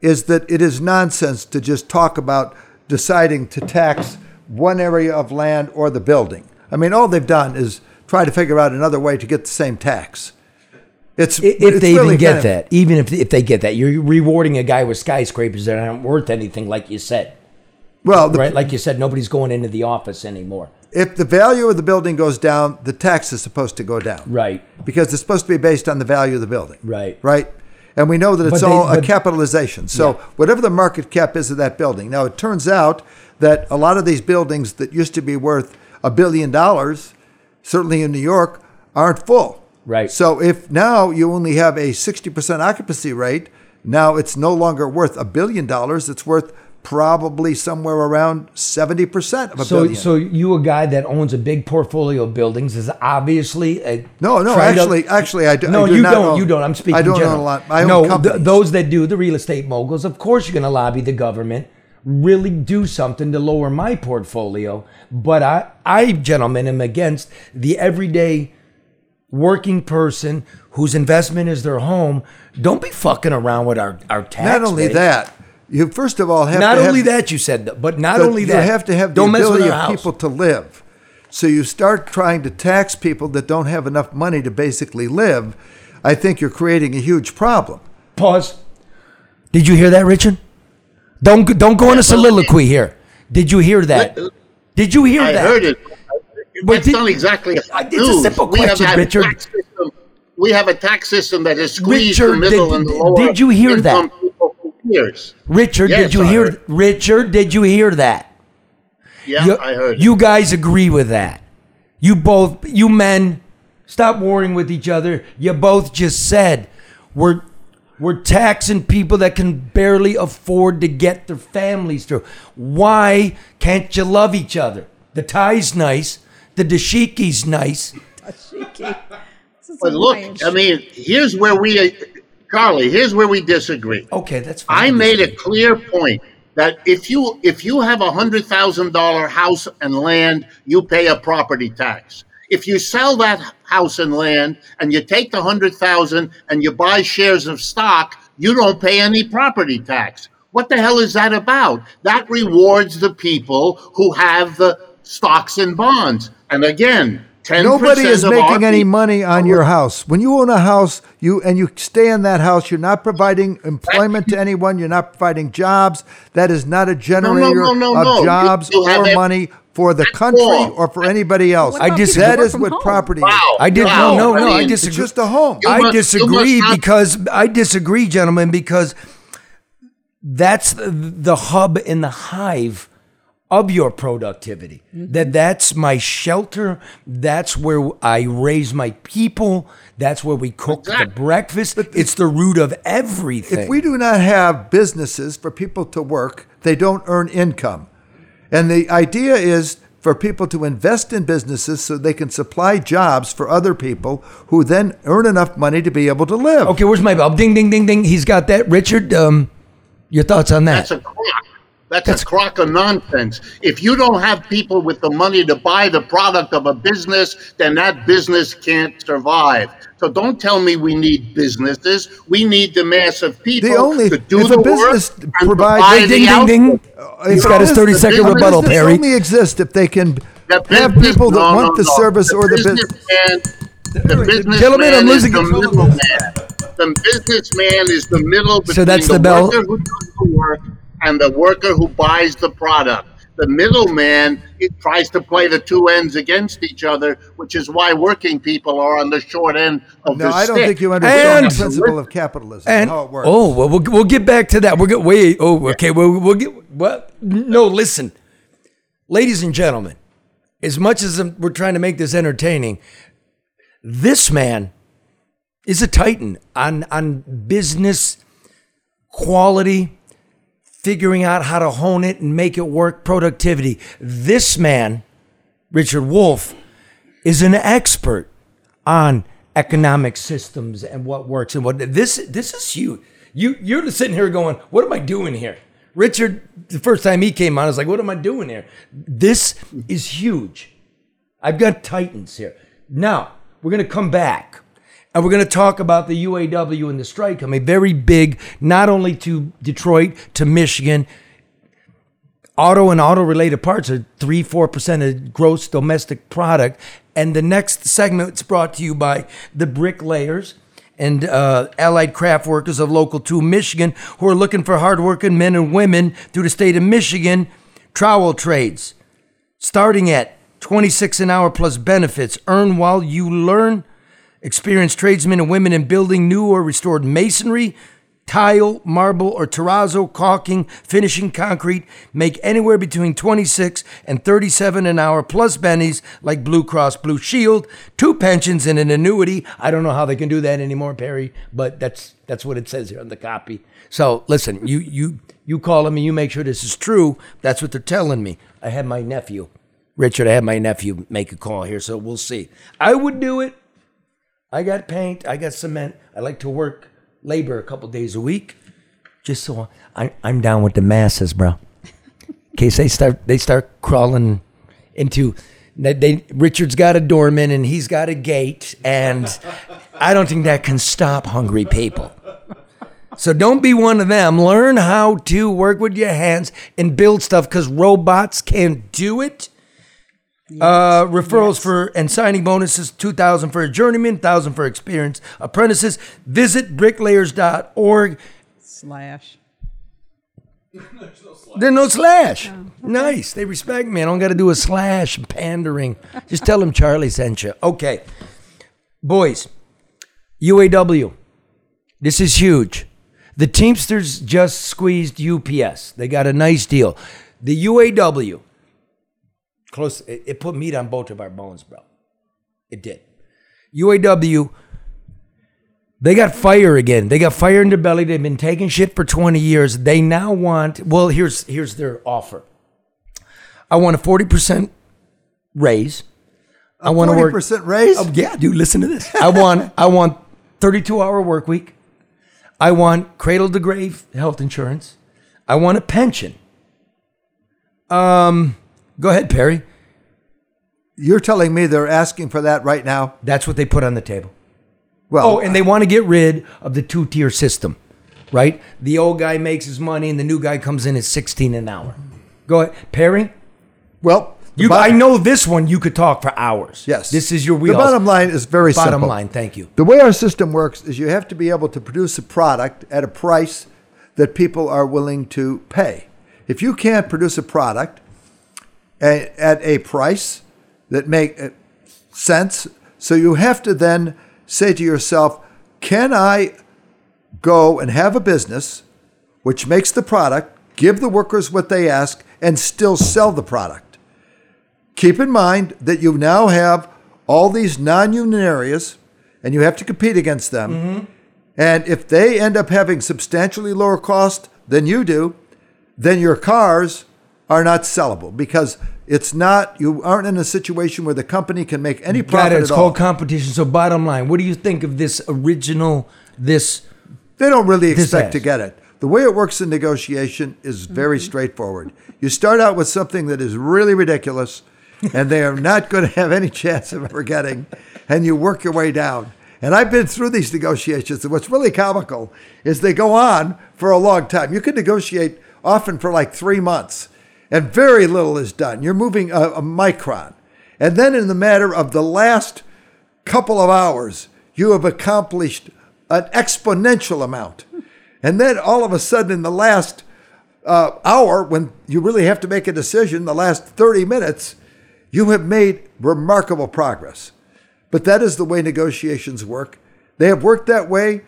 Speaker 6: is that it is nonsense to just talk about deciding to tax one area of land or the building. I mean, all they've done is try to figure out another way to get the same tax. It's
Speaker 1: If
Speaker 6: it's
Speaker 1: they
Speaker 6: really
Speaker 1: even get
Speaker 6: kind of-
Speaker 1: that, even if if they get that, you're rewarding a guy with skyscrapers that aren't worth anything, like you said,
Speaker 6: Well, the,
Speaker 1: right? Like you said, nobody's going into the office anymore,
Speaker 6: if the value of the building goes down, the tax is supposed to go down.
Speaker 1: right?
Speaker 6: because it's supposed to be based on the value of the building.
Speaker 1: Right.
Speaker 6: Right. And we know that it's
Speaker 1: they-
Speaker 6: all a capitalization. So
Speaker 1: Yeah.
Speaker 6: whatever the market cap is of that building. Now it turns out that a lot of these buildings that used to be worth a billion dollars, certainly in New York, aren't full.
Speaker 1: Right.
Speaker 6: So if now you only have a 60% occupancy rate, now it's no longer worth a billion dollars. It's worth probably somewhere around 70% of a
Speaker 1: So,
Speaker 6: billion.
Speaker 1: so so you a guy that owns a big portfolio of buildings is obviously a
Speaker 6: No, no,
Speaker 1: trying to-
Speaker 6: actually- actually, I do-
Speaker 1: No,
Speaker 6: I do
Speaker 1: you don't.
Speaker 6: own-
Speaker 1: you don't. I'm speaking.
Speaker 6: I don't own a lot. I own
Speaker 1: no, th- those that do the real estate moguls, of course, you're going to lobby the government. Really do something to lower my portfolio. But I, I, gentlemen, am against the everyday working person whose investment is their home. Don't be fucking around with our our tax.
Speaker 6: Not only that, you first of all have
Speaker 1: Not only
Speaker 6: have,
Speaker 1: that, you said, but not
Speaker 6: but
Speaker 1: only that you
Speaker 6: have to have the
Speaker 1: don't mess with
Speaker 6: ability of
Speaker 1: house.
Speaker 6: people to live. So you start trying to tax people that don't have enough money to basically live. I think you're creating a huge problem.
Speaker 1: Pause. Did you hear that, Richard? Don't go- don't go on a soliloquy here. Did you hear that? Uh, did you hear
Speaker 7: I
Speaker 1: that?
Speaker 7: heard it.
Speaker 1: But
Speaker 7: That's
Speaker 1: did-
Speaker 7: not exactly
Speaker 1: I- it's a simple
Speaker 7: we have
Speaker 1: question, Richard.
Speaker 7: tax system- we have a tax system that is squeezed
Speaker 1: Richard,
Speaker 7: the middle
Speaker 1: did-
Speaker 7: and the lower
Speaker 1: did you hear that?
Speaker 7: years.
Speaker 1: Richard,
Speaker 7: Yes,
Speaker 1: did you
Speaker 7: I
Speaker 1: hear?
Speaker 7: heard.
Speaker 1: Richard, did you hear that?
Speaker 7: Yeah,
Speaker 1: you,
Speaker 7: I heard.
Speaker 1: You guys agree with that? You both, you men, stop warring with each other. You both just said we're we're taxing people that can barely afford to get their families through. Why can't you love each other? The tie's nice. The dashiki's nice.
Speaker 4: This is
Speaker 7: But look, I mean, here's where we, Carly, here's where we disagree.
Speaker 1: Okay, that's fine.
Speaker 7: I made a clear point that if you if you have a hundred thousand dollar house and land, you pay a property tax. If you sell that house and land and you take the hundred thousand and you buy shares of stock, you don't pay any property tax. What the hell is that about? That rewards the people who have the stocks and bonds. And again, 10%
Speaker 6: Nobody is
Speaker 7: of
Speaker 6: making any money on your house. When you own a house, you and you stay in that house, you're not providing employment to anyone. You're not providing jobs. That is not a generator
Speaker 7: no, no,
Speaker 6: of
Speaker 7: no. You-
Speaker 6: jobs
Speaker 7: you have
Speaker 6: or money for the country
Speaker 7: wrong.
Speaker 6: or for anybody else.
Speaker 1: I
Speaker 4: about people
Speaker 1: disagree.
Speaker 4: who
Speaker 6: That
Speaker 4: work
Speaker 6: is
Speaker 4: from
Speaker 6: what
Speaker 4: home?
Speaker 6: property
Speaker 7: Wow.
Speaker 6: is.
Speaker 1: I did
Speaker 7: Wow.
Speaker 1: no, no, no.
Speaker 7: I
Speaker 1: I
Speaker 7: mean,
Speaker 6: It's
Speaker 1: disagree.
Speaker 6: just a home.
Speaker 7: You
Speaker 1: I
Speaker 7: must-
Speaker 1: disagree
Speaker 7: must not-
Speaker 1: because I disagree, gentlemen, because that's the, the hub and the hive of your productivity. Mm-hmm. That that's my shelter. That's where I raise my people. That's where we cook the
Speaker 7: Exactly.
Speaker 1: breakfast. it's the root of everything.
Speaker 6: If we do not have businesses for people to work, they don't earn income. And the idea is for people to invest in businesses so they can supply jobs for other people who then earn enough money to be able to live.
Speaker 1: okay, where's my bell? Ding, ding, ding, ding. He's got that. Richard, um, your thoughts on that?
Speaker 7: That's a crock. That's, a crock of nonsense. If you don't have people with the money to buy the product of a business, then that business can't survive. So don't tell me we need businesses. We need the mass of people
Speaker 6: The only-
Speaker 7: to do
Speaker 6: if
Speaker 7: the
Speaker 6: a business
Speaker 7: work
Speaker 6: provides-
Speaker 7: provide
Speaker 1: ding,
Speaker 7: the
Speaker 1: ding, ding. He's got his 30
Speaker 6: business-
Speaker 1: second rebuttal,
Speaker 6: business
Speaker 1: Perry.
Speaker 6: only exists if they can
Speaker 7: The
Speaker 6: have
Speaker 7: business-
Speaker 6: people that
Speaker 7: no,
Speaker 6: want
Speaker 7: no,
Speaker 6: the
Speaker 7: no.
Speaker 6: service or the business.
Speaker 7: businessman. The businessman
Speaker 1: Gentlemen, I'm losing
Speaker 7: the middleman. The businessman is the middle between
Speaker 1: So that's
Speaker 7: the,
Speaker 1: the bell.
Speaker 7: worker who does the work and the worker who buys the product. The middleman it tries to play the two ends against each other, which is why working people are on the short end of the system.
Speaker 6: No,
Speaker 7: the
Speaker 6: I don't think you understand
Speaker 1: And-
Speaker 6: the principle of capitalism
Speaker 1: and
Speaker 6: how it works.
Speaker 1: oh well, we'll we'll get back to that. We're going wait. Oh, okay. We'll we'll get what? No, listen, ladies and gentlemen. As much as we're trying to make this entertaining, this man is a titan on on business quality, figuring out how to hone it and make it work. Productivity. This man, Richard Wolff, is an expert on economic systems and what works and what this this is huge. You you're sitting here going, what am I doing here? Richard, the first time he came on, I was like, what am I doing here? This is huge. I've got titans here. Now we're gonna come back. And we're going to talk about the UAW and the strike. I coming very big, not only to Detroit, to Michigan, auto and auto related parts are 3 4% of gross domestic product. And the next segment is brought to you by the bricklayers and uh, allied craft workers of local 2 michigan who are looking for hardworking men and women through the state of michigan trowel trades. Starting at 26 an hour plus benefits. Earn while you learn experienced tradesmen and women in building new or restored masonry tile, marble, or terrazzo, caulking, finishing concrete make anywhere between 26 and 37 an hour plus bennies like Blue Cross Blue Shield, two pensions and an annuity. I don't know how they can do that anymore, Perry, but that's that's what it says here on the copy. So listen, you you you call them and you make sure this is true. That's what they're telling me. I had my nephew, Richard, I had my nephew make a call here, so we'll see. I would do it. I got paint, I got cement. I like to work labor a couple days a week, just so I, I'm down with the masses, bro. In case they start they start crawling into they, they Richard's got a doorman and he's got a gate, and I don't think that can stop hungry people. So don't be one of them. Learn how to work with your hands and build stuff because robots can't do it. Uh, referrals for and signing bonuses 2000 for a journeyman 1000 for experienced apprentices. Visit bricklayers.org
Speaker 4: Slash.
Speaker 1: there's no slash. Nice. They respect me. I don't got to do a slash pandering. Just tell them charlie sent you. Okay. Boys uaw this is huge. The teamsters just squeezed ups they got a nice deal. The uaw close it, it put meat on both of our bones bro it did uaw they got fire again. They got fire in their belly. They've been taking shit for 20 years. They now want, well, here's here's their offer. I want a 40% raise. I want to work
Speaker 6: 40% raise?
Speaker 1: Oh, yeah, dude, listen to this. I want I want 32 hour work week. I want cradle to grave health insurance. I want a pension. Um, go ahead, Perry.
Speaker 6: You're telling me they're asking for that right now?
Speaker 1: That's what they put on the table.
Speaker 6: Well,
Speaker 1: Oh, and they want to get rid of the two tier system, right? The old guy makes his money, and the new guy comes in at sixteen an hour. Go ahead, Perry.
Speaker 6: well,
Speaker 1: You,
Speaker 6: bot-
Speaker 1: I know this one. You could talk for hours.
Speaker 6: Yes.
Speaker 1: this is your
Speaker 6: wheel.
Speaker 1: The
Speaker 6: bottom line is very simple.
Speaker 1: Bottom
Speaker 6: simple.
Speaker 1: line, thank you.
Speaker 6: The way our system works is you have to be able to produce a product at a price that people are willing to pay. If you can't produce a product a- at a price that make uh, sense, so you have to then say to yourself, can I go and have a business which makes the product give the workers what they ask, and still sell the product. Keep in mind that you now have all these non union areas and you have to compete against them. And if they end up having substantially lower cost than you do, then your cars are not sellable because it's not, you aren't in a situation where the company can make any
Speaker 1: Got
Speaker 6: profit
Speaker 1: it. It's
Speaker 6: at all.
Speaker 1: called competition. So, bottom line, what do you think of this original? This
Speaker 6: They don't really expect to get it. The way it works in negotiation is very mm-hmm. straightforward. You start out with something that is really ridiculous, and they are not going (laughs) to have any chance of ever getting, and you work your way down. And I've been through these negotiations, and what's really comical is they go on for a long time. You can negotiate often for like three months, and very little is done. You're moving a, a micron. And then, in the matter of the last couple of hours, you have accomplished an exponential amount. And then all of a sudden, in the last uh, hour, when you really have to make a decision, the last 30 minutes, you have made remarkable progress. But that is the way negotiations work. They have worked that way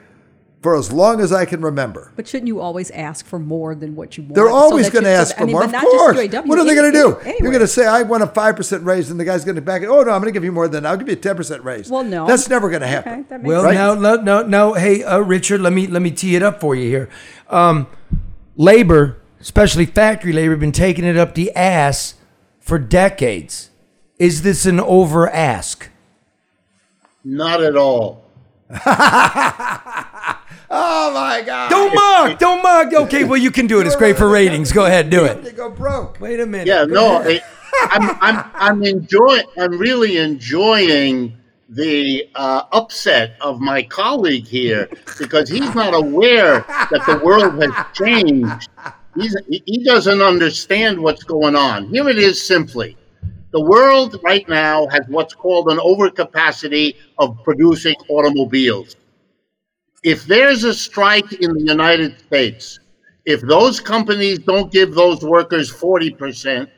Speaker 6: for as long as I can remember.
Speaker 4: But shouldn't you always ask for more than what you want?
Speaker 6: They're always
Speaker 4: that
Speaker 6: going to
Speaker 4: you- so
Speaker 6: ask
Speaker 4: that-
Speaker 6: for
Speaker 4: I mean,
Speaker 6: more.
Speaker 4: but
Speaker 6: Of
Speaker 4: not just
Speaker 6: course.
Speaker 4: UAW,
Speaker 6: What are they going to do?
Speaker 4: any-
Speaker 6: You're going to say, I want a 5% raise, and the guy's going to back it. Oh, no, I'm going to give you more than that. I'll give you a 10% raise.
Speaker 4: Well, no.
Speaker 6: That's never going to happen.
Speaker 4: Okay, that makes
Speaker 1: well
Speaker 6: Right.
Speaker 1: now no no no. Hey, uh, Richard, let me let me tee it up for you here. Um, labor, especially factory labor, been taking it up the ass for decades. Is this an over ask?
Speaker 7: Not at all. (laughs)
Speaker 6: Oh, my God.
Speaker 1: Don't mock, don't mock. Okay, well you can do it. It's great for ratings. Go ahead, do
Speaker 6: They
Speaker 1: it.
Speaker 6: go broke.
Speaker 1: Wait a minute.
Speaker 7: Yeah,
Speaker 1: Go
Speaker 7: no,
Speaker 1: ahead.
Speaker 7: I, I'm, I'm, I'm enjoying, I'm really enjoying the uh, upset of my colleague here because he's not aware that the world has changed. He's, he he doesn't understand what's going on. Here it is simply. The world right now has what's called an overcapacity of producing automobiles. If there's a strike in the United States, if those companies don't give those workers 40%,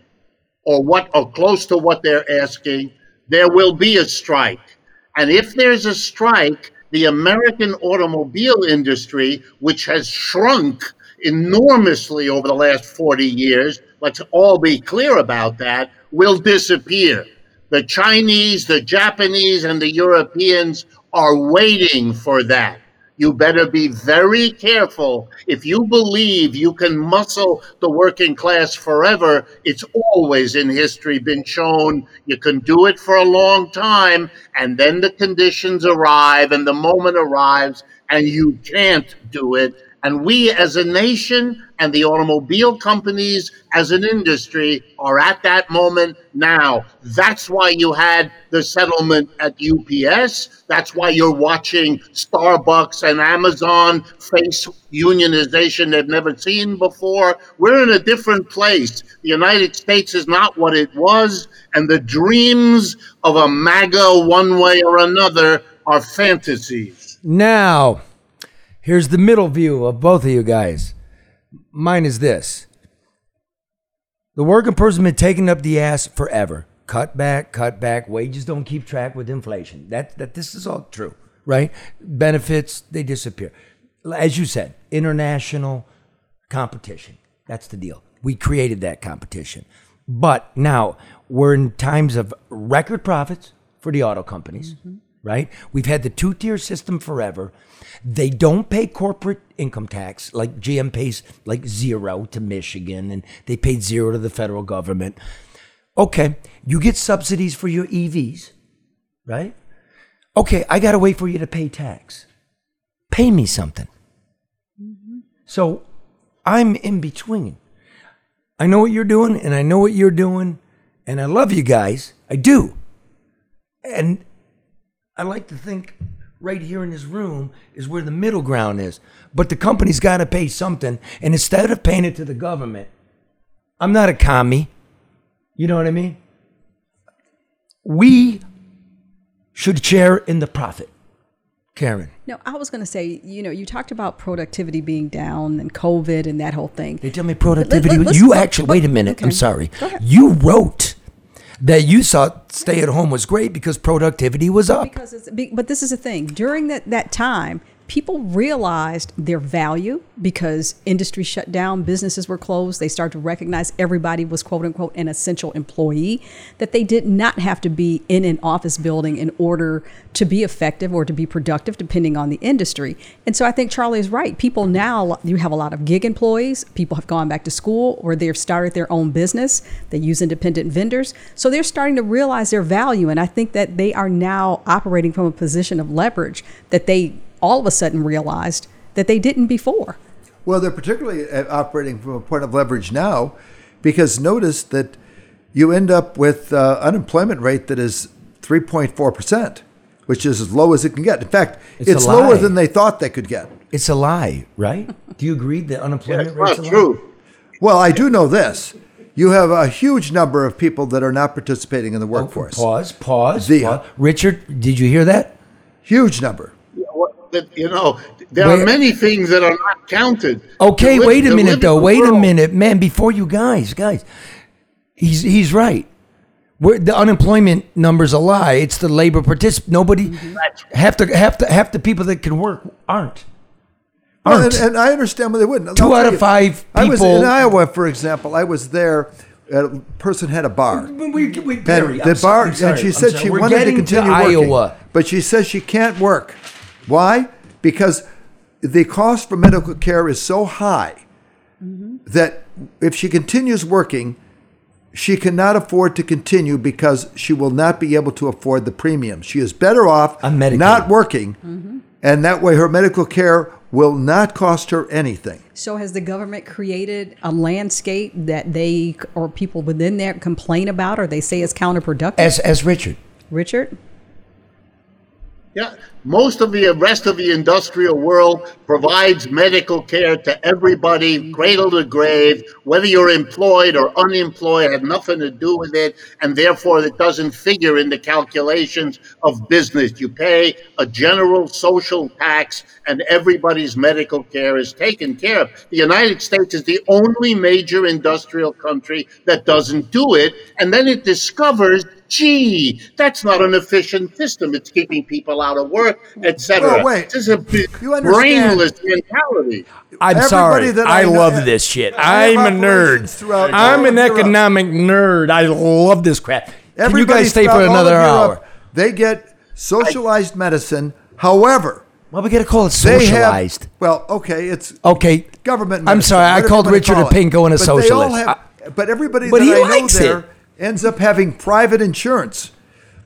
Speaker 7: or what or close to what they're asking, there will be a strike. And if there's a strike, the American automobile industry, which has shrunk enormously over the last 40 years, let's all be clear about that, will disappear. The Chinese, the Japanese, and the Europeans are waiting for that. You better be very careful. If you believe you can muscle the working class forever, it's always in history been shown you can do it for a long time, and then the conditions arrive and the moment arrives, and you can't do it. And we as a nation and the automobile companies as an industry are at that moment now. That's why you had the settlement at UPS. That's why you're watching Starbucks and Amazon face unionization they've never seen before. We're in a different place. The United States is not what it was, and the dreams of a MAGA one way or another are fantasies.
Speaker 1: Now, here's the middle view of both of you guys. Mine is this the working person has been taking up the ass forever. Cut back, cut back. Wages don't keep track with inflation. That, that this is all true, right? Benefits, they disappear. As you said, international competition. That's the deal. We created that competition. But now we're in times of record profits for the auto companies, mm-hmm. Right? We've had the two tier system forever. They don't pay corporate income tax like GM pays like zero to Michigan and they paid zero to the federal government. Okay, you get subsidies for your EVs, right? Okay, I got to wait for you to pay tax. Pay me something. Mm-hmm. So I'm in between. I know what you're doing, and I know what you're doing, and I love you guys. I do. And I like to think right here in this room is where the middle ground is. But the company's got to pay something, and instead of paying it to the government, I'm not a commie. You know what I mean? We should share in the profit. Karen.
Speaker 4: No, I was going to say, you know, you talked about productivity being down and COVID and that whole thing.
Speaker 1: They tell me productivity.
Speaker 4: let-
Speaker 1: you actually, wait a minute. I'm sorry. You wrote that you thought stay at home was great because productivity was up.
Speaker 4: Because it's but this is the thing. During that, that time, people realized their value because industry shut down, businesses were closed. They started to recognize everybody was quote unquote an essential employee, that they did not have to be in an office building in order to be effective or to be productive, depending on the industry. And so I think Charlie is right. People now, you have a lot of gig employees, people have gone back to school or they've started their own business, they use independent vendors. So they're starting to realize their value. And I think that they are now operating from a position of leverage that they all of a sudden realized that they didn't before.
Speaker 6: Well, they're particularly uh, operating from a point of leverage now because notice that you end up with uh, unemployment rate that is 3.4%, which is as low as it can get. In fact,
Speaker 1: It's
Speaker 6: it's, lower
Speaker 1: lie.
Speaker 6: than they thought they could get.
Speaker 1: It's a lie, right? Do you agree that unemployment rate's
Speaker 7: not
Speaker 1: a lie?
Speaker 7: true.
Speaker 6: Well, I do know this. You have a huge number of people that are not participating in the workforce.
Speaker 1: Pause, pause,
Speaker 6: The-
Speaker 1: pause. Richard, did you hear that?
Speaker 6: Huge number.
Speaker 7: What- that, You know, there
Speaker 1: Wait-
Speaker 7: are many things that are not counted.
Speaker 1: Okay,
Speaker 7: To live-
Speaker 1: wait a minute though.
Speaker 7: the
Speaker 1: Wait a minute, man. Before you guys, guys, he's he's right. We're, the unemployment number's a lie. It's the labor particip. Nobody, mm-hmm. half the half the half the people that can work aren't.
Speaker 6: Well,
Speaker 1: Aren't.
Speaker 6: and, and I understand why they wouldn't.
Speaker 1: Two
Speaker 6: I'll
Speaker 1: out of
Speaker 6: you,
Speaker 1: five
Speaker 6: I was
Speaker 1: people-
Speaker 6: in Iowa, for example. I was there. A person had a bar.
Speaker 1: we, we,
Speaker 6: And
Speaker 1: Barry,
Speaker 6: the
Speaker 1: I'm
Speaker 6: bar,
Speaker 1: sorry,
Speaker 6: and she
Speaker 1: I'm
Speaker 6: said
Speaker 1: sorry.
Speaker 6: she
Speaker 1: We're
Speaker 6: wanted to continue working,
Speaker 1: Iowa.
Speaker 6: but she says she can't work. Why? Because the cost for medical care is so high that if she continues working, she cannot afford to continue because she will not be able to afford the premium. She is better off
Speaker 1: On Medicaid.
Speaker 6: not working, mm-hmm. and that way her medical care will not cost her anything.
Speaker 4: So has the government created a landscape that they or people within there complain about or they say is counterproductive?
Speaker 1: as as Richard.
Speaker 4: Richard?
Speaker 7: Yeah, most of the rest of the industrial world provides medical care to everybody, cradle to grave, whether you're employed or unemployed, had nothing to do with it, and therefore it doesn't figure in the calculations of business. You pay a general social tax, and everybody's medical care is taken care of. The United States is the only major industrial country that doesn't do it, and then it discovers gee, that's not an efficient system. It's keeping people out of work, etc.
Speaker 6: Well, wait.
Speaker 7: This is a
Speaker 6: You
Speaker 7: brainless mentality.
Speaker 5: I'm
Speaker 6: Everybody
Speaker 5: sorry.
Speaker 6: that
Speaker 5: I,
Speaker 6: I know-
Speaker 5: love this shit.
Speaker 6: I have
Speaker 5: I'm a nerd. I'm an
Speaker 6: Europe.
Speaker 5: economic nerd. I love this crap. Can you guys stay for
Speaker 6: all of
Speaker 5: another
Speaker 6: Europe,
Speaker 5: hour?
Speaker 6: They get socialized medicine. However,
Speaker 1: Well, we got to call it socialized.
Speaker 6: have well, okay, it's
Speaker 1: okay.
Speaker 6: government.
Speaker 1: I'm
Speaker 6: medicine,
Speaker 1: sorry. I called Richard
Speaker 6: call
Speaker 1: a pinko and a
Speaker 6: But they all
Speaker 1: socialist.
Speaker 6: have- but everybody
Speaker 1: But
Speaker 6: that
Speaker 1: he
Speaker 6: I know
Speaker 1: likes
Speaker 6: there
Speaker 1: it.
Speaker 6: Ends up having private insurance.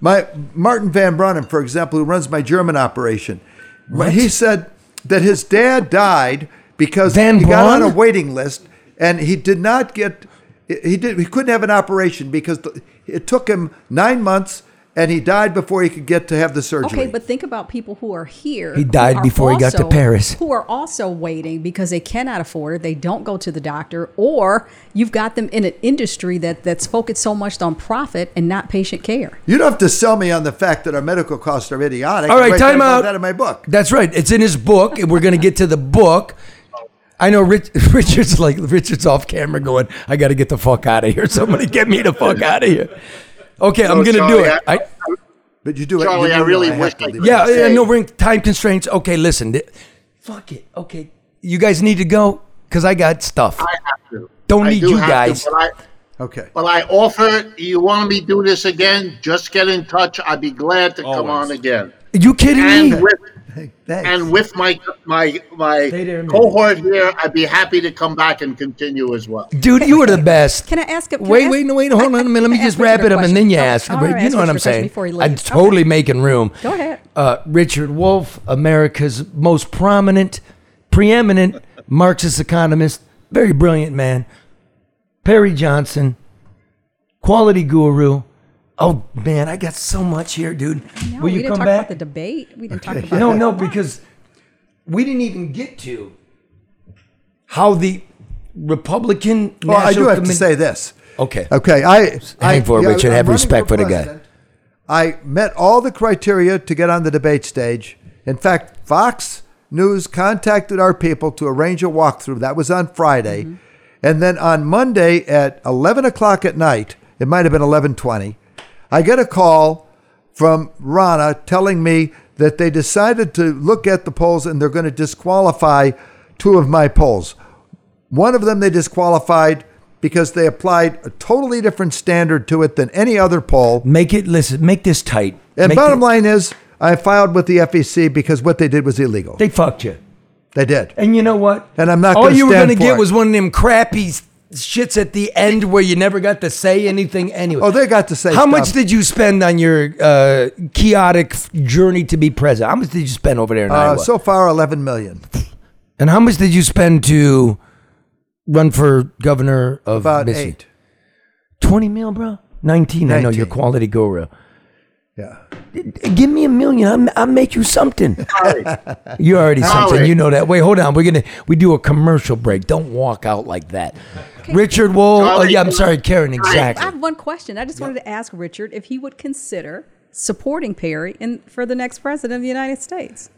Speaker 6: My Martin Van Brunnen, for example, who runs my German operation, he said that his dad died because
Speaker 1: Van
Speaker 6: he got on a waiting list and he did not get. He did. He couldn't have an operation because it took him nine months, and he died before he could get to have the surgery.
Speaker 4: Okay, but think about people who are here.
Speaker 1: He died
Speaker 4: are
Speaker 1: before he got to Paris.
Speaker 4: Who are also waiting because they cannot afford it. They don't go to the doctor, or you've got them in an industry that that's focused so much on profit and not patient care.
Speaker 6: You don't have to sell me on the fact that our medical costs are idiotic.
Speaker 1: All right,
Speaker 6: I
Speaker 1: right,
Speaker 6: write
Speaker 1: time
Speaker 6: that
Speaker 1: out.
Speaker 6: That in my book.
Speaker 1: That's right. It's in his book, and we're going to get to the book. I know Rich, (laughs) Richard's like Richard's off camera going. I got to get the fuck out of here. Somebody get me the fuck out of here. Okay, I'm going to do it.
Speaker 7: I-
Speaker 1: I,
Speaker 6: But you do it.
Speaker 7: Charlie,
Speaker 6: you
Speaker 7: I really
Speaker 6: have
Speaker 7: wish I
Speaker 6: leave it.
Speaker 1: yeah,
Speaker 7: say-
Speaker 1: yeah, no, we're in time constraints. Okay, listen. th- Fuck it. Okay, you guys need to go because I got stuff.
Speaker 7: I have to.
Speaker 1: Don't
Speaker 7: I
Speaker 1: need
Speaker 7: do
Speaker 1: you
Speaker 7: have to,
Speaker 1: guys.
Speaker 7: but I,
Speaker 6: Okay.
Speaker 7: but I offer. You want me to do this again? Just get in touch. I'd be glad to come on again.
Speaker 1: you kidding
Speaker 7: And
Speaker 1: me?
Speaker 7: with
Speaker 6: Hey, thanks.
Speaker 7: and with my my my
Speaker 1: Stay there
Speaker 7: cohort here, I'd be happy to come back and continue as well.
Speaker 1: Dude, you were the best.
Speaker 4: Can I ask? Can I
Speaker 1: Wait,
Speaker 4: ask-
Speaker 1: wait, no, wait, hold on a minute. Let me (laughs) just wrap it
Speaker 4: a
Speaker 1: up and then you
Speaker 4: question?
Speaker 1: ask.
Speaker 4: Oh, right,
Speaker 1: you
Speaker 4: ask
Speaker 1: know what I'm
Speaker 4: Richard a question
Speaker 1: saying?
Speaker 4: before he
Speaker 1: I'm totally
Speaker 4: Okay.
Speaker 1: making room.
Speaker 4: Go ahead.
Speaker 1: Uh, Richard Wolff, America's most prominent, preeminent Marxist economist, very brilliant man. Perry Johnson, quality guru. Oh man, I got so much here, dude.
Speaker 4: No,
Speaker 1: Will
Speaker 4: we
Speaker 1: you
Speaker 4: didn't
Speaker 1: come
Speaker 4: talk
Speaker 1: back?
Speaker 4: about the debate. We didn't talk about
Speaker 1: No,
Speaker 4: that.
Speaker 1: no, because we didn't even get to how the Republican
Speaker 6: well, I do
Speaker 1: National
Speaker 6: have to say this.
Speaker 1: Okay.
Speaker 6: Okay, I, I
Speaker 1: for it, Richard.
Speaker 6: I'm
Speaker 1: Have respect for the guy.
Speaker 6: I met all the criteria to get on the debate stage. In fact, Fox News contacted our people to arrange a walkthrough. That was on Friday,
Speaker 1: Mm-hmm.
Speaker 6: and then on Monday at 11 o'clock at night, it might have been 11:20. I get a call from Rana telling me that they decided to look at the polls and they're going to disqualify two of my polls. One of them they disqualified because they applied a totally different standard to it than any other poll.
Speaker 1: Make it listen. Make this tight.
Speaker 6: And
Speaker 1: Make
Speaker 6: bottom
Speaker 1: it-
Speaker 6: line is, I filed with the FEC because what they did was illegal.
Speaker 1: they fucked you.
Speaker 6: They did.
Speaker 1: And you know what?
Speaker 6: And I'm not
Speaker 1: All you were gonna get
Speaker 6: it.
Speaker 1: was one of them crappy shits at the end where you never got to say anything anyway.
Speaker 6: Oh, they got to say
Speaker 1: How much did you spend on your uh, chaotic journey to be president? How much did you spend over there in
Speaker 6: Uh,
Speaker 1: Iowa?
Speaker 6: so far, 11 million.
Speaker 1: and how much did you spend to run for governor of
Speaker 6: About
Speaker 1: Michigan?
Speaker 6: eight.
Speaker 1: 20 mil, bro? 19. I know you're
Speaker 6: 19.
Speaker 1: quality guru.
Speaker 6: Yeah.
Speaker 1: Give me a million. I'll, I'll make you something. (laughs) you already something. You know that. Wait, hold on. We're gonna we do a commercial break. Don't walk out like that. Richard Wolff. Oh yeah, I'm sorry, Karen. Exactly.
Speaker 4: I
Speaker 1: Exactly.
Speaker 4: have one question. I just wanted to ask Richard if he would consider supporting Perry in, for the next president of the United States.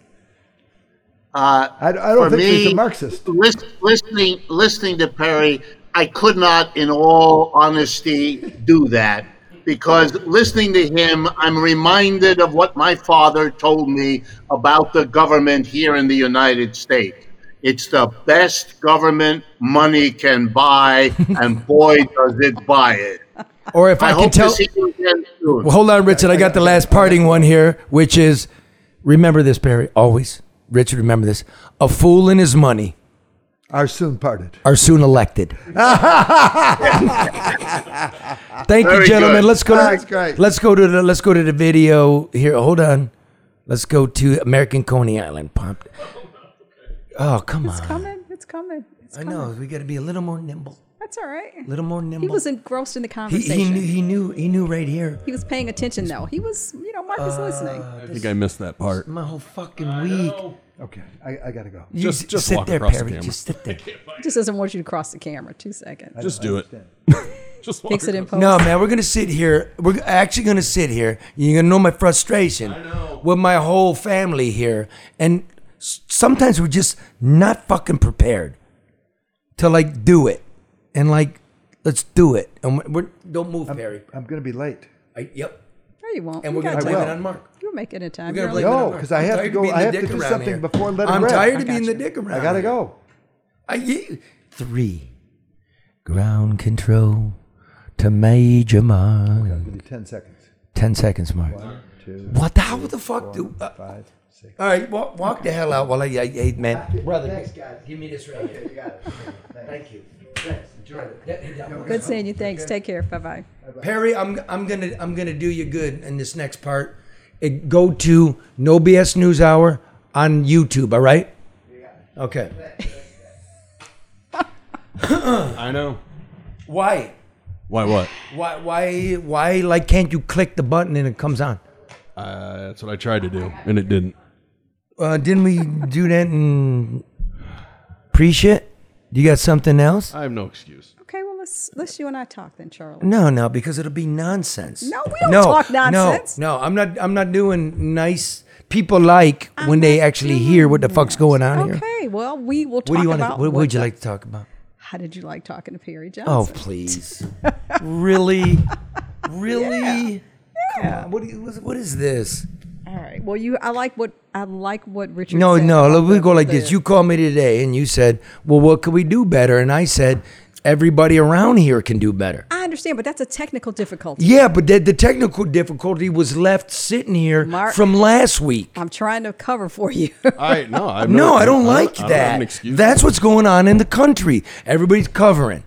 Speaker 7: Uh,
Speaker 6: I, I don't
Speaker 7: for
Speaker 6: think he's a Marxist.
Speaker 7: lis- listening, listening to Perry, I could not, in all honesty, do that because listening to him, I'm reminded of what my father told me about the government here in the United States. It's the best government money can buy, (laughs) and boy, does it buy it.
Speaker 1: or if I,
Speaker 7: I,
Speaker 1: can tell.
Speaker 7: to see you again soon.
Speaker 1: Well, hold on, Richard. I got the last parting one here, which is remember this, Barry. Always, Richard. Remember this: a fool and his money
Speaker 6: Are soon parted.
Speaker 1: are soon elected. (laughs) Thank you, gentlemen.
Speaker 7: good.
Speaker 1: Let's go.
Speaker 6: That's
Speaker 1: To,
Speaker 6: great.
Speaker 1: Let's go to the. Let's go to the video here. Hold on. Let's go to American Coney Island. Pumped. Oh come
Speaker 4: It's
Speaker 1: on!
Speaker 4: It's coming. It's coming. It's
Speaker 1: I
Speaker 4: coming.
Speaker 1: know we got to be a little more nimble.
Speaker 4: That's all right.
Speaker 1: A little more nimble.
Speaker 4: He was engrossed in the conversation.
Speaker 1: he knew. He knew. He knew right here.
Speaker 4: He was paying attention though. He was, you know, Mark was listening.
Speaker 1: Uh,
Speaker 8: I think I missed that part.
Speaker 1: My whole fucking week.
Speaker 6: Okay, I, I got to go.
Speaker 1: You
Speaker 8: Just- just
Speaker 1: sit
Speaker 8: walk
Speaker 1: there,
Speaker 8: across the
Speaker 1: Perry.
Speaker 8: camera.
Speaker 1: Just sit there. (laughs)
Speaker 4: He just doesn't want you to cross the camera. Two seconds.
Speaker 8: Just do it. (laughs) Just
Speaker 4: Fix it in post.
Speaker 1: No, man, we're gonna sit here. We're actually gonna sit here. You're gonna know my frustration with my whole family here, and s- sometimes we're just not fucking prepared to like do it, and like let's do it. And we're, we're don't move, Perry.
Speaker 6: I'm going to be late.
Speaker 1: I, yep.
Speaker 4: No, you won't.
Speaker 1: And we're gonna
Speaker 4: got
Speaker 1: blame it
Speaker 6: will.
Speaker 1: on Mark.
Speaker 4: You'll make it in time.
Speaker 1: We're gonna
Speaker 4: You're
Speaker 1: blame it
Speaker 4: only-
Speaker 1: on
Speaker 6: No, because I have to go. I have to
Speaker 1: dick
Speaker 6: do
Speaker 1: around
Speaker 6: something
Speaker 1: here.
Speaker 6: before letting
Speaker 1: I'm
Speaker 6: rip.
Speaker 1: tired
Speaker 4: I
Speaker 1: of
Speaker 4: got
Speaker 1: being the dick around.
Speaker 6: I got to
Speaker 1: here.
Speaker 6: go.
Speaker 1: I, you- three. Ground control to Major Mark.
Speaker 6: Give you 10 seconds.
Speaker 1: Ten seconds, Mark.
Speaker 6: One, two,
Speaker 1: what the hell the fuck do? Uh,
Speaker 6: Five, six.
Speaker 1: all right, walk, walk the hell out while I, I, I man, brother. Thanks, guys. Give me this right here. You got it. Thank you. Thanks. Enjoy it.
Speaker 4: Good seeing you. Thanks. Take care. Bye bye.
Speaker 1: Perry, I'm I'm gonna I'm gonna do you good in this next part. It, go to No BS News Hour on YouTube. All right. Okay.
Speaker 8: I know.
Speaker 1: Why?
Speaker 8: Why? What?
Speaker 1: Why? Why? Why? Like, can't you click the button and it comes on?
Speaker 8: Uh, that's what I tried to do, and it didn't.
Speaker 1: Uh, didn't we do that in pre-shit? You got something else?
Speaker 8: I have no excuse.
Speaker 4: Okay. Let's let's you and I talk then, Charlie.
Speaker 1: No, no, because it'll be nonsense.
Speaker 4: No, we don't talk nonsense.
Speaker 1: No, no, I'm not. I'm not doing nice. People like
Speaker 4: I'm
Speaker 1: when they actually hear what the fuck's going on here.
Speaker 4: Okay. Well, we will talk
Speaker 1: What do you want?
Speaker 4: about.
Speaker 1: What, what would you like to talk about?
Speaker 4: How did you like talking to Perry
Speaker 1: Jones?
Speaker 4: Oh,
Speaker 1: please. really? (laughs) Really? Come on. What, you- what is- this?
Speaker 4: All right. Well, you. I like what I like what Richard.
Speaker 1: No,
Speaker 4: said
Speaker 1: no. Let we
Speaker 4: the-
Speaker 1: go like this. You called me today and you said, "Well, what could we do better?" And I said, "Everybody around here can do better."
Speaker 4: I understand, but that's a technical difficulty.
Speaker 1: Yeah, but the, the technical difficulty was left sitting here
Speaker 4: Mark-
Speaker 1: from last week.
Speaker 4: I'm trying to cover for you.
Speaker 8: I no. I (laughs)
Speaker 1: No, I don't like
Speaker 8: I don't have
Speaker 1: that.
Speaker 8: an excuse.
Speaker 1: That's what's going on in the country. Everybody's covering.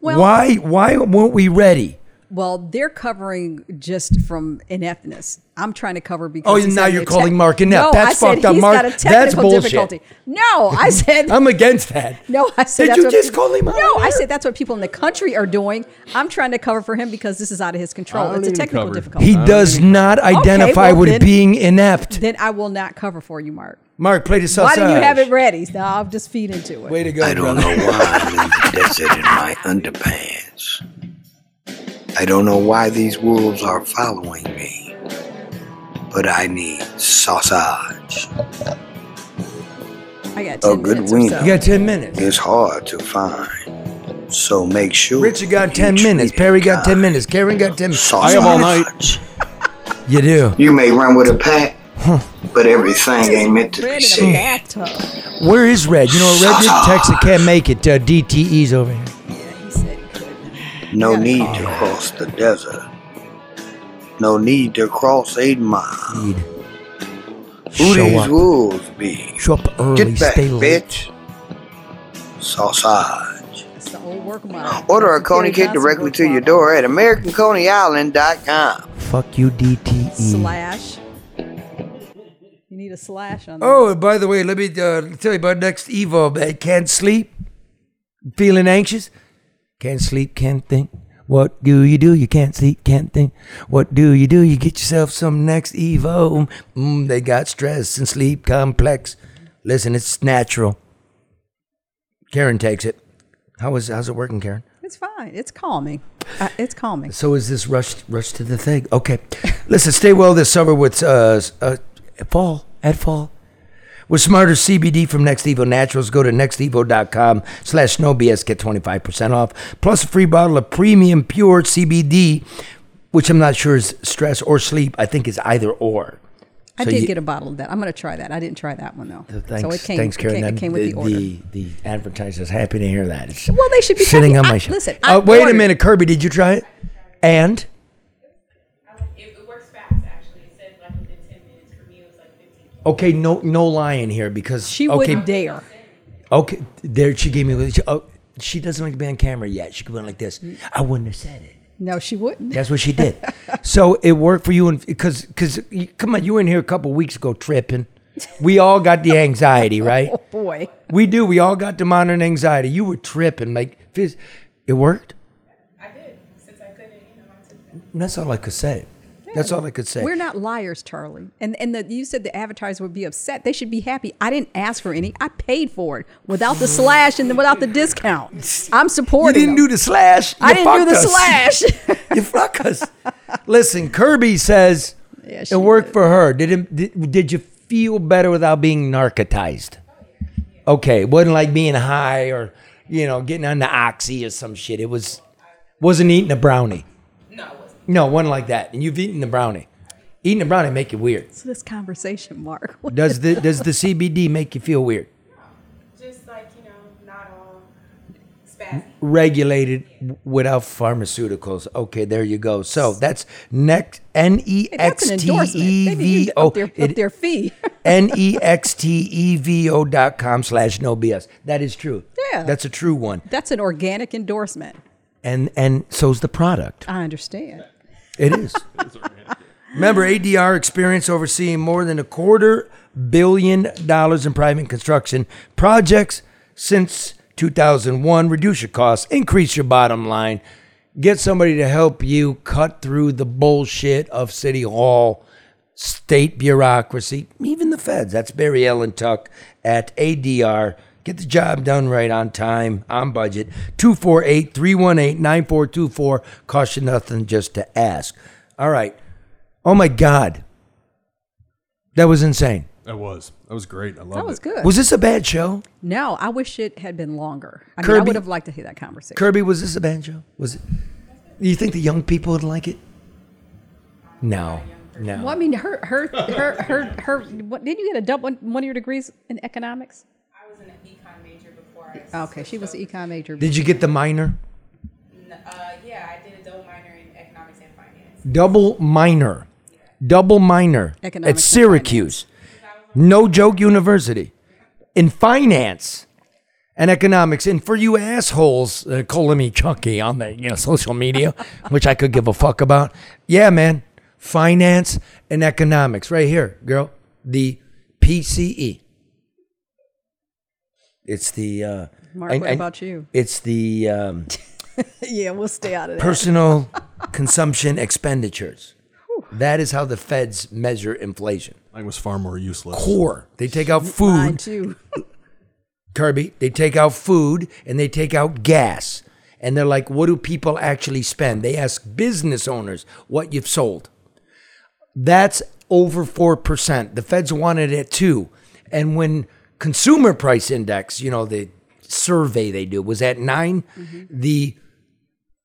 Speaker 4: Well-
Speaker 1: why? Why weren't we ready?
Speaker 4: Well, they're covering just from ineptness. I'm trying to cover because.
Speaker 1: Oh,
Speaker 4: he's
Speaker 1: now you're
Speaker 4: a
Speaker 1: calling Mark inept.
Speaker 4: No,
Speaker 1: That's
Speaker 4: I said
Speaker 1: fucked up, Mark.
Speaker 4: Got a
Speaker 1: That's bullshit.
Speaker 4: difficulty. No, I (laughs) said.
Speaker 1: I'm against that.
Speaker 4: No, I said
Speaker 1: Did
Speaker 4: that's
Speaker 1: you
Speaker 4: what
Speaker 1: just
Speaker 4: people-
Speaker 1: call him out
Speaker 4: No,
Speaker 1: on
Speaker 4: I said that's what people in the country are doing. I'm trying to cover for him because this is out of his control. It's a technical
Speaker 8: cover.
Speaker 4: difficulty.
Speaker 1: He does not identify
Speaker 4: well
Speaker 1: with
Speaker 4: then-
Speaker 1: being inept.
Speaker 4: then I will not cover for you, Mark.
Speaker 1: Mark, play the
Speaker 4: Why
Speaker 1: sausage.
Speaker 4: do you have it ready? No, I'll just feed into it.
Speaker 1: Way to go,
Speaker 9: I don't
Speaker 1: brother.
Speaker 9: know why I'm in the desert in my underpants. I don't know why these wolves are following me, but I need sausage.
Speaker 4: I got
Speaker 9: A good
Speaker 4: minutes
Speaker 9: wing.
Speaker 4: so.
Speaker 1: You got 10 minutes.
Speaker 9: It's hard to find, so make sure.
Speaker 1: Richard got 10 minutes. Perry got 10 minutes. Karen got 10 minutes.
Speaker 9: Sausage.
Speaker 8: I have all night. (laughs)
Speaker 1: You do.
Speaker 9: You may run with a pack, but everything ain't meant to be
Speaker 4: Red in a
Speaker 1: Where is Red? You know, Red didn't text it. Can't make it. Uh, DTE's over here.
Speaker 9: No need to cross the desert. No need to cross eight miles.
Speaker 1: Need.
Speaker 9: Who
Speaker 1: Show
Speaker 9: these
Speaker 1: up.
Speaker 9: wolves be?
Speaker 1: Show up early.
Speaker 9: Get back,
Speaker 1: stay late.
Speaker 9: bitch. Sausage.
Speaker 4: It's the old work model. (gasps)
Speaker 9: Order a Coney
Speaker 4: Kerry
Speaker 9: kit directly to your door at AmericanConeyIsland.com.
Speaker 1: Fuck you, DTE.
Speaker 4: Slash. You need a slash on that.
Speaker 1: Oh, and by the way, let me uh, tell you about next Evo. Man. Can't sleep, feeling anxious, can't sleep, can't think. What do you do? You can't sleep, can't think. What do you do? You get yourself some next Evo. Mm, they got stress and sleep complex. Listen, it's natural. Karen takes it. How is how's it working, Karen?
Speaker 4: It's fine. It's calming. Uh, it's calming.
Speaker 1: So is this rush rush to the thing? Okay, listen. Stay well this summer with uh, uh fall at fall with smarter CBD from Next Evo Naturals. Go to nextevo.com slash no BS. Get twenty five percent off plus a free bottle of premium pure CBD, which I'm not sure is stress or sleep. I think is either or.
Speaker 4: I
Speaker 1: So
Speaker 4: did
Speaker 1: you-
Speaker 4: get a bottle of that. I'm going to try that. I didn't try that one though.
Speaker 1: Thanks,
Speaker 4: so it came.
Speaker 1: thanks,
Speaker 4: it
Speaker 1: Karen.
Speaker 4: came, it came with the, order.
Speaker 1: the the advertiser's happy to hear that. It's
Speaker 4: Well, they should be
Speaker 1: sitting
Speaker 4: happy.
Speaker 1: on my
Speaker 4: I-
Speaker 1: show.
Speaker 4: listen,
Speaker 1: Uh, wait a minute, Kirby. Did you try it? And okay, no no lying here because
Speaker 4: She
Speaker 1: okay,
Speaker 4: wouldn't dare.
Speaker 1: Okay, there she gave me. She, oh, she doesn't like to be on camera yet. She could went like this. I wouldn't have said it.
Speaker 4: No, she wouldn't.
Speaker 1: That's what she did. (laughs) so it worked for you, and because because come on, you were in here a couple weeks ago tripping. We all got the anxiety, (laughs) oh, right?
Speaker 4: Oh boy.
Speaker 1: We do. We all got the modern anxiety. You were tripping, like phys- it worked.
Speaker 10: I did. Since I couldn't, you know, I took
Speaker 1: That's all I could say. That's all I could say.
Speaker 4: We're not liars, Charlie. And and the, you said the advertiser would be upset. They should be happy. I didn't ask for any. I paid for it without the slash and without the discount. I'm supporting.
Speaker 1: you didn't
Speaker 4: them.
Speaker 1: do the slash.
Speaker 4: I didn't do the
Speaker 1: us.
Speaker 4: slash. (laughs)
Speaker 1: you fuck us. Listen, Kirby says
Speaker 4: Yeah,
Speaker 1: it worked
Speaker 4: did.
Speaker 1: for her. Did it? Did, did you feel better without being narcotized? Okay, it wasn't like being high or you know getting on the oxy or some shit. It was wasn't eating a brownie.
Speaker 10: No, it wasn't.
Speaker 1: No, it wasn't like that. And you've eaten the brownie. Eating a brownie make you weird.
Speaker 4: So this conversation, Mark.
Speaker 1: Does the does the CBD make you feel weird?
Speaker 10: Just like, you know, not all spazzy.
Speaker 1: Regulated w- without pharmaceuticals. Okay, there you go. So that's next N E
Speaker 4: Hey, that's
Speaker 1: X
Speaker 4: an
Speaker 1: T
Speaker 4: endorsement.
Speaker 1: E
Speaker 4: They need
Speaker 1: V
Speaker 4: to
Speaker 1: O
Speaker 4: up their, up
Speaker 1: it-
Speaker 4: their fee. (laughs)
Speaker 1: N E X T E V O dot com slash no BS. That is true.
Speaker 4: Yeah.
Speaker 1: That's a true one.
Speaker 4: That's an organic endorsement.
Speaker 1: And and so's the product.
Speaker 4: I understand.
Speaker 1: It is. Remember, ADR experience overseeing more than a quarter billion dollars in private construction projects since 2001. Reduce your costs, increase your bottom line, get somebody to help you cut through the bullshit of City Hall, state bureaucracy, even the feds. That's Barry Ellen Tuck at ADR. Get the job done right on time, on budget. 248 318 9424. Cost you nothing just to ask. All right. Oh my God. That was insane.
Speaker 8: That was. That was great. I love it.
Speaker 4: That was
Speaker 8: it.
Speaker 4: good.
Speaker 1: Was this a bad show?
Speaker 4: no, I wish it had been longer. I mean, I
Speaker 1: Kirby-
Speaker 4: would have liked to hear that conversation.
Speaker 1: Kirby, was this a bad show? Was it? Do you think the young people would like it? No. No.
Speaker 4: Well, I mean, her, her, her, her, her. What, didn't you get a double one of your degrees in economics?
Speaker 10: I was an econ major before I.
Speaker 4: Okay, she was an econ major.
Speaker 1: Did you get the minor?
Speaker 10: Uh, yeah, I did a double minor in economics and finance.
Speaker 1: Double minor. Double minor.
Speaker 4: Economics
Speaker 1: At Syracuse. No joke university. In finance and economics. And for you assholes uh, calling me Chunky on the you know social media, (laughs) which I could give a fuck about. Yeah, man. Finance and economics. Right here, girl. The PCE. It's the uh
Speaker 4: Mark,
Speaker 1: I-
Speaker 4: what
Speaker 1: I-
Speaker 4: about you?
Speaker 1: It's the um (laughs)
Speaker 4: yeah, we'll stay out of that.
Speaker 1: personal (laughs) consumption expenditures. That is how the feds measure inflation.
Speaker 8: Mine was far more useless.
Speaker 1: Core. They take out
Speaker 4: Mine
Speaker 1: food,
Speaker 4: too. (laughs)
Speaker 1: Kirby. They take out food and they take out gas. And they're like, what do people actually spend? They ask business owners what you've sold. That's over 4%. The feds wanted it at 2. And when consumer price index, you know, the survey they do was at 9, mm-hmm. the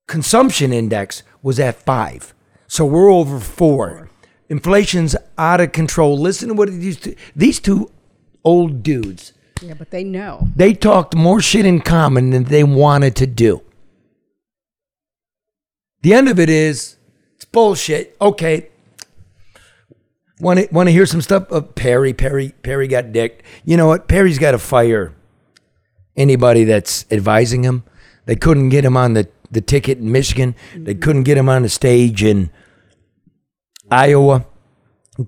Speaker 1: consumption index was at 5. So we're over 4. Inflation's out of control. Listen to what these two, these two old dudes.
Speaker 4: Yeah, but they know.
Speaker 1: They talked more shit in common than they wanted to do. The end of it is it's bullshit. Okay. Want to want to hear some stuff? Uh, Perry, Perry, Perry got dicked. You know what? Perry's got to fire anybody that's advising him. They couldn't get him on the, the ticket in Michigan. They couldn't get him on the stage in Iowa.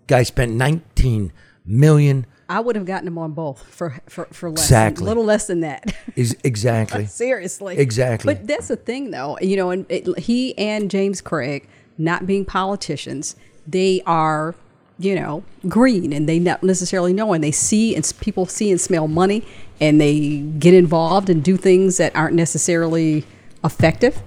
Speaker 1: Guy spent 19 million.
Speaker 4: I would have gotten him on both for for, for less,
Speaker 1: Exactly.
Speaker 4: a little less than that.
Speaker 1: Is exactly. (laughs)
Speaker 4: Seriously.
Speaker 1: Exactly.
Speaker 4: But that's the thing, though. You know, and it, he and James Craig, not being politicians, they are, you know, green and they not necessarily know. And they see and people see and smell money and they get involved and do things that aren't necessarily effective.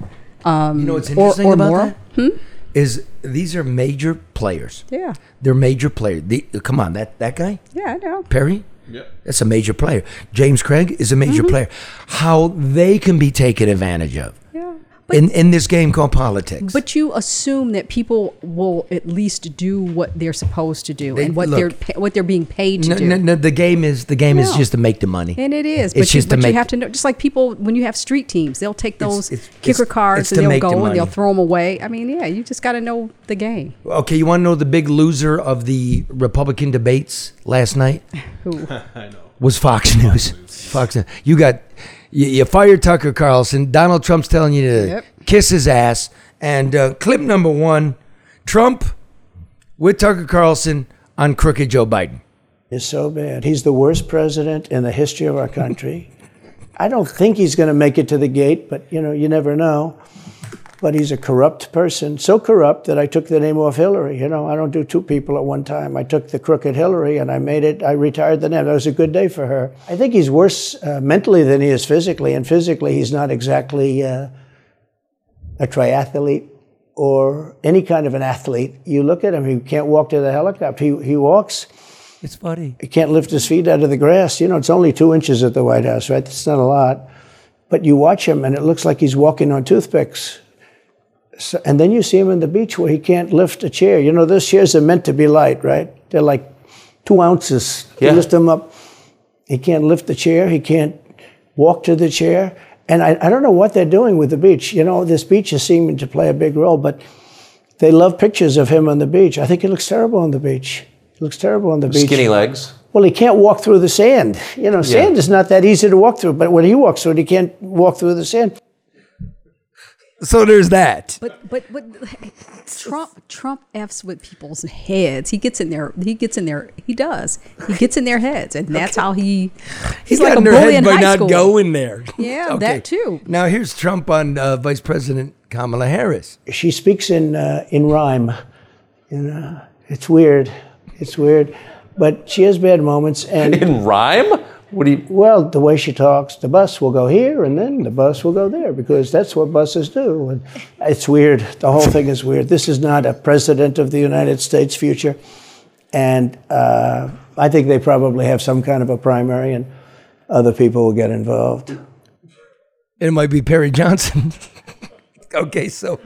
Speaker 4: Um,
Speaker 1: You know what's
Speaker 4: or-
Speaker 1: interesting
Speaker 4: or
Speaker 1: about
Speaker 4: moral.
Speaker 1: that? Is these are major players.
Speaker 4: Yeah.
Speaker 1: They're major players. The, come on, that that guy
Speaker 4: Yeah, I know.
Speaker 1: Perry.
Speaker 8: Yep.
Speaker 1: That's a major player. James Craig is a major
Speaker 4: Mm-hmm.
Speaker 1: player. How they can be taken advantage of
Speaker 4: Yeah.
Speaker 1: In in this game called politics.
Speaker 4: But you assume that people will at least do what they're supposed to do
Speaker 1: They-
Speaker 4: and what
Speaker 1: look,
Speaker 4: they're what they're being paid to
Speaker 1: no,
Speaker 4: do.
Speaker 1: no, no, the game is the game is just to make the money.
Speaker 4: And it is,
Speaker 1: It's
Speaker 4: but, you,
Speaker 1: just to
Speaker 4: but
Speaker 1: make-
Speaker 4: you have to know. Just like people, when you have street teams, they'll take those
Speaker 1: it's-
Speaker 4: kicker
Speaker 1: it's-
Speaker 4: cards
Speaker 1: it's
Speaker 4: and they'll
Speaker 1: make the
Speaker 4: go and they'll throw them away. I mean, yeah, you just got to know the game.
Speaker 1: Okay, you want to know the big loser of the Republican debates last night? (laughs)
Speaker 4: Who? (laughs)
Speaker 8: I know.
Speaker 1: was Fox News. Fox News. You got you, you fired Tucker Carlson. Donald Trump's telling you to
Speaker 4: Yep.
Speaker 1: kiss his ass. And uh, clip number one: Trump with Tucker Carlson on crooked Joe Biden.
Speaker 11: is so bad. He's the worst president in the history of our country. I don't think he's going to make it to the gate, but you know, you never know. But he's a corrupt person, so corrupt that I took the name off Hillary. You know, I don't do two people at one time. I took the crooked Hillary and I made it. I retired the name. That was a good day for her. I think he's worse uh, mentally than he is physically, and physically he's not exactly uh, a triathlete or any kind of an athlete. You look at him; he can't walk to the helicopter. He he walks.
Speaker 1: It's funny.
Speaker 11: He can't lift his feet out of the grass. You know, it's only two inches at the White House, right? That's not a lot. But you watch him, and it looks like he's walking on toothpicks. So, and then you see him on the beach where he can't lift a chair. You know, those chairs are meant to be light, right? They're like two ounces. You
Speaker 3: Yeah.
Speaker 11: lift them up. He can't lift the chair. He can't walk to the chair. And I, I don't know what they're doing with the beach. You know, this beach is seeming to play a big role, but they love pictures of him on the beach. I think he looks terrible on the beach. He looks terrible on the beach.
Speaker 3: Skinny legs.
Speaker 11: Well, he can't walk through the sand. You know, sand is not that easy to walk through, but when he walks through it, he can't walk through the sand.
Speaker 1: So there's that.
Speaker 4: But but but Trump Trump f's with people's heads. He gets in there. He gets in there. He does. He gets in their heads, and that's how he. He's
Speaker 1: He
Speaker 4: like
Speaker 1: got
Speaker 4: a
Speaker 1: their
Speaker 4: bully
Speaker 1: heads
Speaker 4: in
Speaker 1: by
Speaker 4: high
Speaker 1: not
Speaker 4: school.
Speaker 1: going there. (laughs)
Speaker 4: Yeah, that too.
Speaker 1: Now here's Trump on uh, Vice President Kamala Harris.
Speaker 11: She speaks in uh, in rhyme. You know, it's weird. It's weird, but she has bad moments. And
Speaker 3: In rhyme? What do you?
Speaker 11: well, the way she talks, the bus will go here, and then the bus will go there because that's what buses do. And it's weird. The whole thing is weird. This is not a president of the United States future, and uh, I think they probably have some kind of a primary, and other people will get involved.
Speaker 1: It might be Perry Johnson. (laughs) okay, so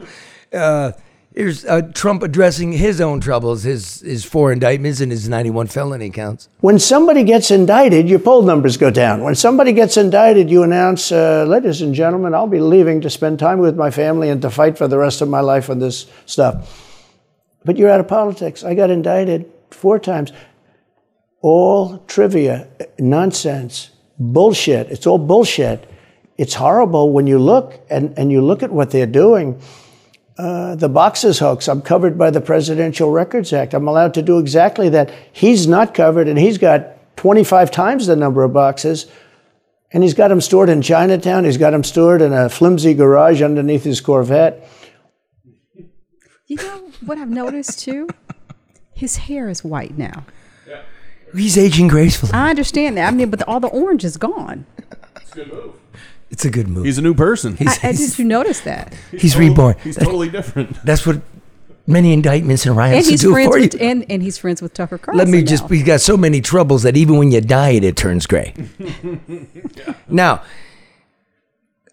Speaker 1: uh, here's uh, Trump addressing his own troubles, his his four indictments and his 91 felony counts.
Speaker 11: When somebody gets indicted, your poll numbers go down. When somebody gets indicted, you announce, uh, ladies and gentlemen, I'll be leaving to spend time with my family and to fight for the rest of my life on this stuff. But you're out of politics. I got indicted four times. All trivia, nonsense, bullshit. It's all bullshit. It's horrible when you look and, and you look at what they're doing. Uh, the boxes hoax. I'm covered by the Presidential Records Act. I'm allowed to do exactly that. He's not covered, and he's got 25 times the number of boxes. And he's got them stored in Chinatown. He's got them stored in a flimsy garage underneath his Corvette.
Speaker 4: You know what I've noticed too? His hair is white now.
Speaker 1: He's aging gracefully.
Speaker 4: I understand that. I mean, but the, all the orange is gone.
Speaker 1: It's a good move.
Speaker 8: He's a new person.
Speaker 4: I, I, did you notice that?
Speaker 1: He's
Speaker 8: Total-
Speaker 1: reborn.
Speaker 8: He's totally different. (laughs)
Speaker 1: That's what many indictments and
Speaker 4: And
Speaker 1: riots
Speaker 4: he's
Speaker 1: do
Speaker 4: friends
Speaker 1: for you.
Speaker 4: with and, and he's friends with Tucker Carlson.
Speaker 1: Let me just,
Speaker 4: now.
Speaker 1: he's got so many troubles that even when you diet, it turns gray. (laughs) Now,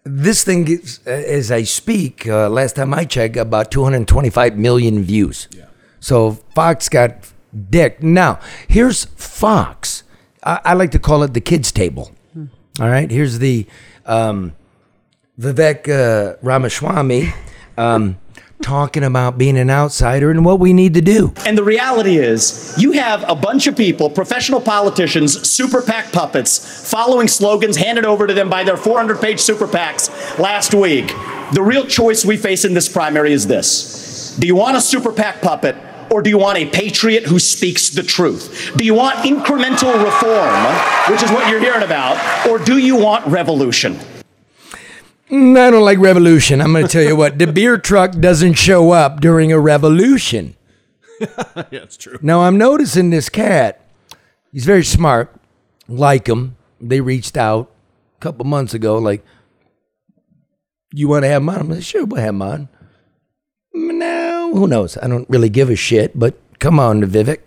Speaker 1: this thing, gets, uh, as I speak, uh, last time I checked, about 225 million views. Yeah. So Fox got dick. Now, here's Fox. I, I like to call it the kids' table. All right, here's the um, Vivek uh, Ramaswamy um, talking about being an outsider and what we need to do.
Speaker 12: And the reality is, you have a bunch of people, professional politicians, super PAC puppets, following slogans handed over to them by their 400 page super PACs last week. The real choice we face in this primary is this Do you want a super PAC puppet? Or do you want a patriot who speaks the truth? Do you want incremental reform, which is what you're hearing about? Or do you want revolution?
Speaker 1: Mm, I don't like revolution. I'm going to tell you what, the beer truck doesn't show up during a revolution. (laughs)
Speaker 8: yeah, it's true.
Speaker 1: Now I'm noticing this cat. He's very smart. Like him. They reached out a couple months ago, like, you want to have him on? I'm like, sure, we'll have him on. Who knows? I don't really give a shit, but come on, Vivek.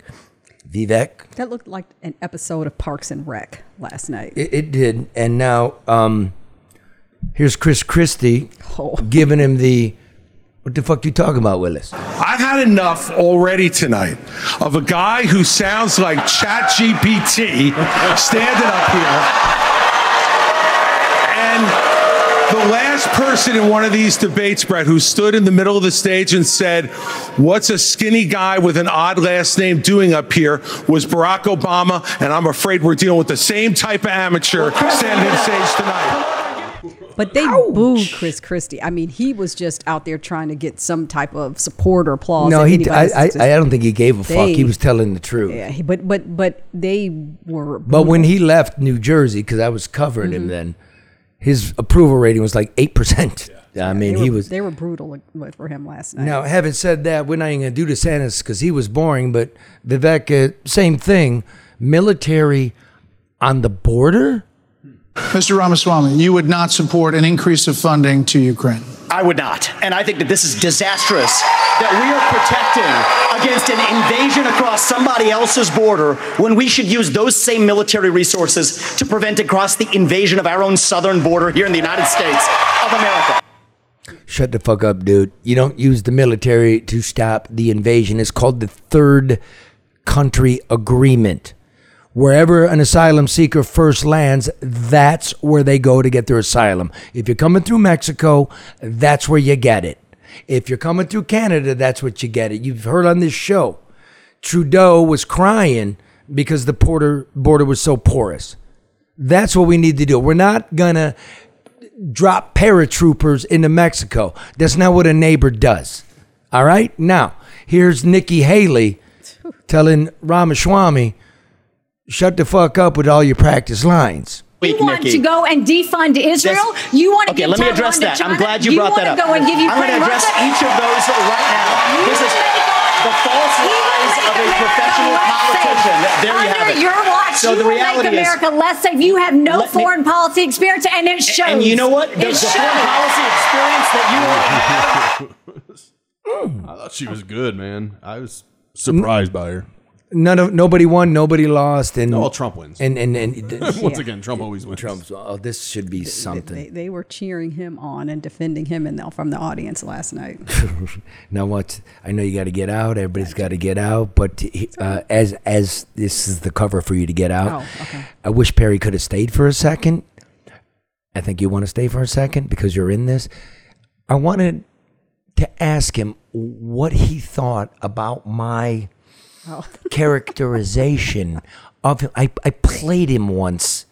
Speaker 1: Vivek.
Speaker 4: That looked like an episode of Parks and Rec last night.
Speaker 1: It, it did. And now, um, here's Chris Christie
Speaker 4: Oh. (laughs)
Speaker 1: giving him the, what the fuck you talking about, Willis?
Speaker 13: I've had enough already tonight of a guy who sounds like ChatGPT standing up here. And the last person in one of these debates, Bret, who stood in the middle of the stage and said, What's a skinny guy with an odd last name doing up here? was Barack Obama. And I'm afraid we're dealing with the same type of amateur standing on stage tonight.
Speaker 4: But they booed Chris Christie. I mean, he was just out there trying to get some type of support or applause.
Speaker 1: No, he. I, I, I don't think he gave a fuck. He was telling the truth.
Speaker 4: Yeah, he- but but but they were.
Speaker 1: But when he left New Jersey, because I was covering
Speaker 4: Mm-hmm.
Speaker 1: him then, his approval rating was like eight percent. I mean,
Speaker 4: they
Speaker 1: he
Speaker 4: were,
Speaker 1: was.
Speaker 4: they were brutal with- for him last night.
Speaker 1: Now, having said that, we're not even going to do DeSantis because he was boring. But Vivek, uh, same thing. Military on the border.
Speaker 14: Mr. Ramaswamy, you would not support an increase of funding to Ukraine.
Speaker 12: I would not. And I think that this is disastrous that we are protecting against an invasion across somebody else's border when we should use those same military resources to prevent across the invasion of our own southern border here in the United States of America.
Speaker 1: Shut the fuck up, dude. You don't use the military to stop the invasion. It's called the Third Country Agreement. Wherever an asylum seeker first lands, that's where they go to get their asylum. If you're coming through Mexico, that's where you get it. If you're coming through Canada, that's what you get it. You've heard on this show, Trudeau was crying because the border border was so porous. That's what we need to do. We're not gonna drop paratroopers into Mexico. That's not what a neighbor does. All right? Now, here's Nikki Haley (laughs) telling Ramaswamy, shut the fuck up with all your practice lines.
Speaker 15: You want to go and defund Israel? you want to
Speaker 12: Okay,
Speaker 15: give
Speaker 12: let me address that.
Speaker 15: China?
Speaker 12: I'm glad you, brought that up.
Speaker 15: want to go and give
Speaker 12: I'm going to address
Speaker 15: Russia?
Speaker 12: each of those right now. This is the false lies of a professional politician. There you have it.
Speaker 15: your watch,
Speaker 12: so
Speaker 15: you
Speaker 12: the
Speaker 15: will
Speaker 12: reality
Speaker 15: make
Speaker 12: is,
Speaker 15: America less safe. You have no
Speaker 12: Let me-
Speaker 15: foreign policy experience, and it shows.
Speaker 12: and you know what? The,
Speaker 15: It
Speaker 12: the
Speaker 15: shows.
Speaker 12: foreign policy experience that you have. (laughs)
Speaker 8: I thought she was good, man. I was surprised by her.
Speaker 1: None of nobody won, nobody lost, and
Speaker 8: all Trump wins.
Speaker 1: And and, and (laughs)
Speaker 8: Once again, Trump always wins.
Speaker 1: Trump's. Oh, this should be something.
Speaker 4: They, they were cheering him on and defending him in the, from the audience last night. (laughs)
Speaker 1: now what? I know you got to get out. Everybody's got to get out. But uh, as as this is the cover for you to get out.
Speaker 4: Oh, okay.
Speaker 1: I wish Perry could have stayed for a second. I think you want to stay for a second because you're in this. I wanted to ask him what he thought about my
Speaker 4: Oh. (laughs)
Speaker 1: characterization of him. I, I played him once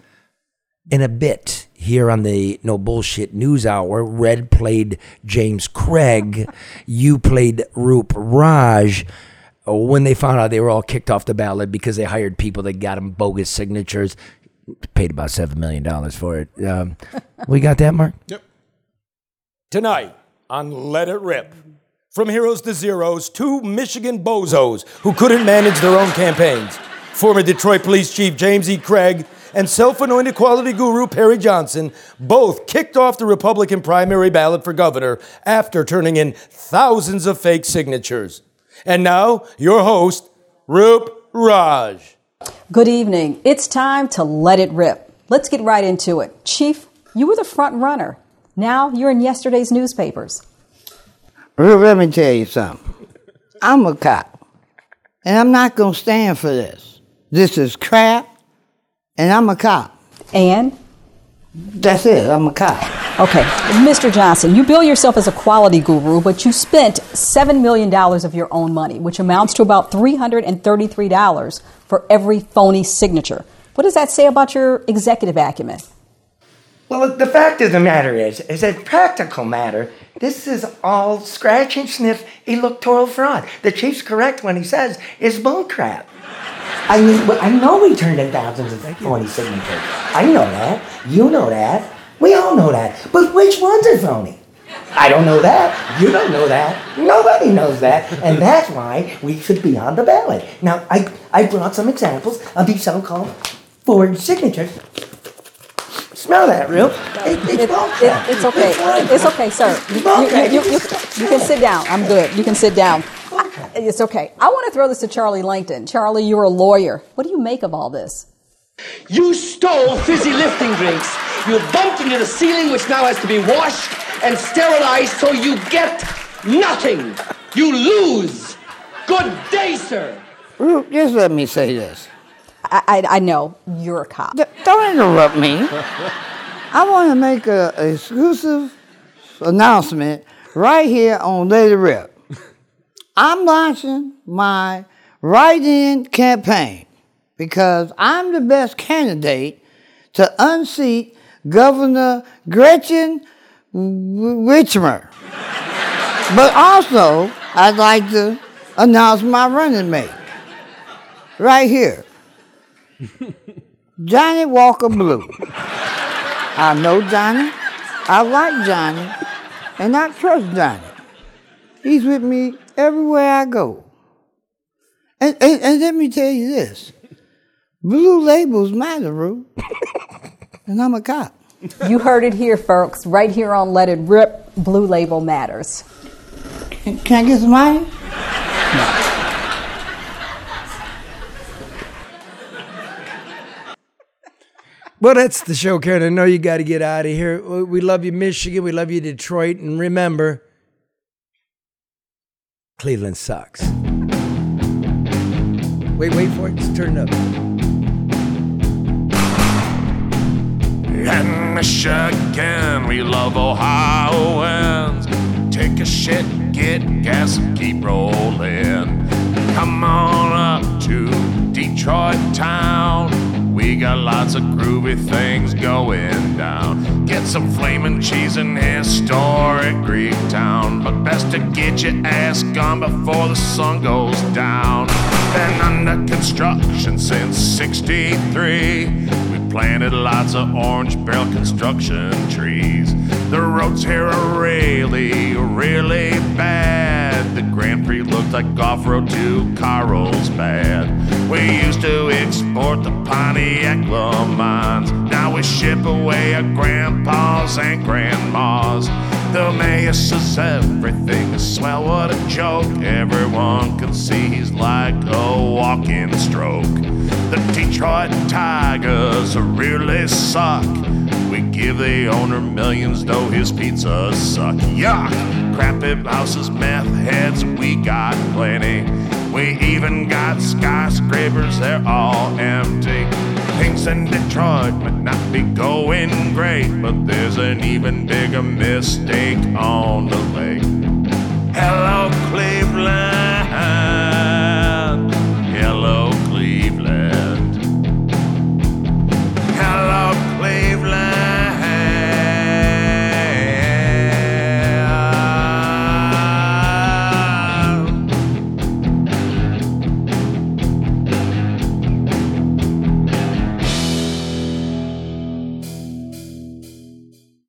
Speaker 1: in a bit here on the No Bullshit News Hour. Red played James Craig. you played Roop Raj. When they found out they were all kicked off the ballot because they hired people that got them bogus signatures, paid about $7 million for it. Um, we got that, Mark? Yep.
Speaker 5: Tonight on Let It Rip. From heroes to zeros, two Michigan bozos who couldn't manage their own campaigns. Former Detroit Police Chief James E. Craig and self anointed quality guru Perry Johnson both kicked off the Republican primary ballot for governor after turning in thousands of fake signatures. And now, your host, Roop Raj.
Speaker 4: Good evening. It's time to let it rip. Let's get right into it. Chief, you were the front runner. Now you're in yesterday's newspapers.
Speaker 16: Let me tell you something. I'm a cop. And I'm not going to stand for this. This is crap, and I'm a cop.
Speaker 4: And?
Speaker 16: That's it. I'm a cop.
Speaker 4: Okay, Mr. Johnson, you bill yourself as a quality guru, but you spent $7 million of your own money, which amounts to about $333 for every phony signature. What does that say about your executive acumen?
Speaker 17: Well, the fact of the matter is, is a practical matter. This is all scratch and sniff electoral fraud. The chief's correct when he says it's bullcrap. I mean, I know we turned in thousands of phony signatures. I know that. You know that. We all know that. But which ones are phony? I don't know that. You don't know that. Nobody knows that. And that's why we should be on the ballot. Now, I, I brought some examples of these so called forged signatures. Smell that, real? It, it's
Speaker 4: It-
Speaker 17: bullcrap.
Speaker 4: it- it's okay. It's okay, sir. You, you, you, you, you can sit down. I'm good. You can sit down. It's okay. I want to throw this to Charlie Langton. Charlie, you're a lawyer. What do you make of all this?
Speaker 18: You stole fizzy lifting drinks. You bumped into the ceiling, which now has to be washed and sterilized, so you get nothing. You lose. Good day, sir.
Speaker 16: Ruth, just let me say this.
Speaker 4: I, I, I know you're a cop.
Speaker 16: Don't interrupt me. I want to make an exclusive announcement right here on Let It Rip. I'm launching my write-in campaign because I'm the best candidate to unseat Governor Gretchen Whitmer. But also, I'd like to announce my running mate right here. (laughs) Johnnie Walker Blue. I know Johnny. I like Johnny. And I trust Johnny. He's with me everywhere I go. And, and, and let me tell you this blue labels matter, Rue. and I'm a cop.
Speaker 4: You heard it here, folks. Right here on Let It Rip, Blue Label Matters.
Speaker 16: Can I get some money? (laughs)
Speaker 1: Well, that's the show, Karen. I know you got to get out of here. We love you, Michigan. We love you, Detroit. And remember, Cleveland sucks. Wait, wait for it. Turn it up.
Speaker 19: In Michigan, we love Ohioans. Take a shit, get gas, and keep rolling. Come on up to Detroit town. We got lots of groovy things going down. Get some flaming cheese in historic Greek town. But best to get your ass gone before the sun goes down. Been under construction since 63. We planted lots of orange barrel construction trees. The roads here are really, really bad. The Grand Prix looked like off road to Carlsbad. We used to export the Pontiac Le Mans. Now we ship away our grandpas and grandmas. The mayor says everything is swell, what a joke. Everyone can see he's like a walking stroke. The Detroit Tigers really suck. We give the owner millions, though his pizzas suck. Yuck! Crappy houses, meth heads, we got plenty. We even got skyscrapers, they're all empty. Things in Detroit might not be going great, but there's an even bigger mistake on the lake. Hello, Cleveland.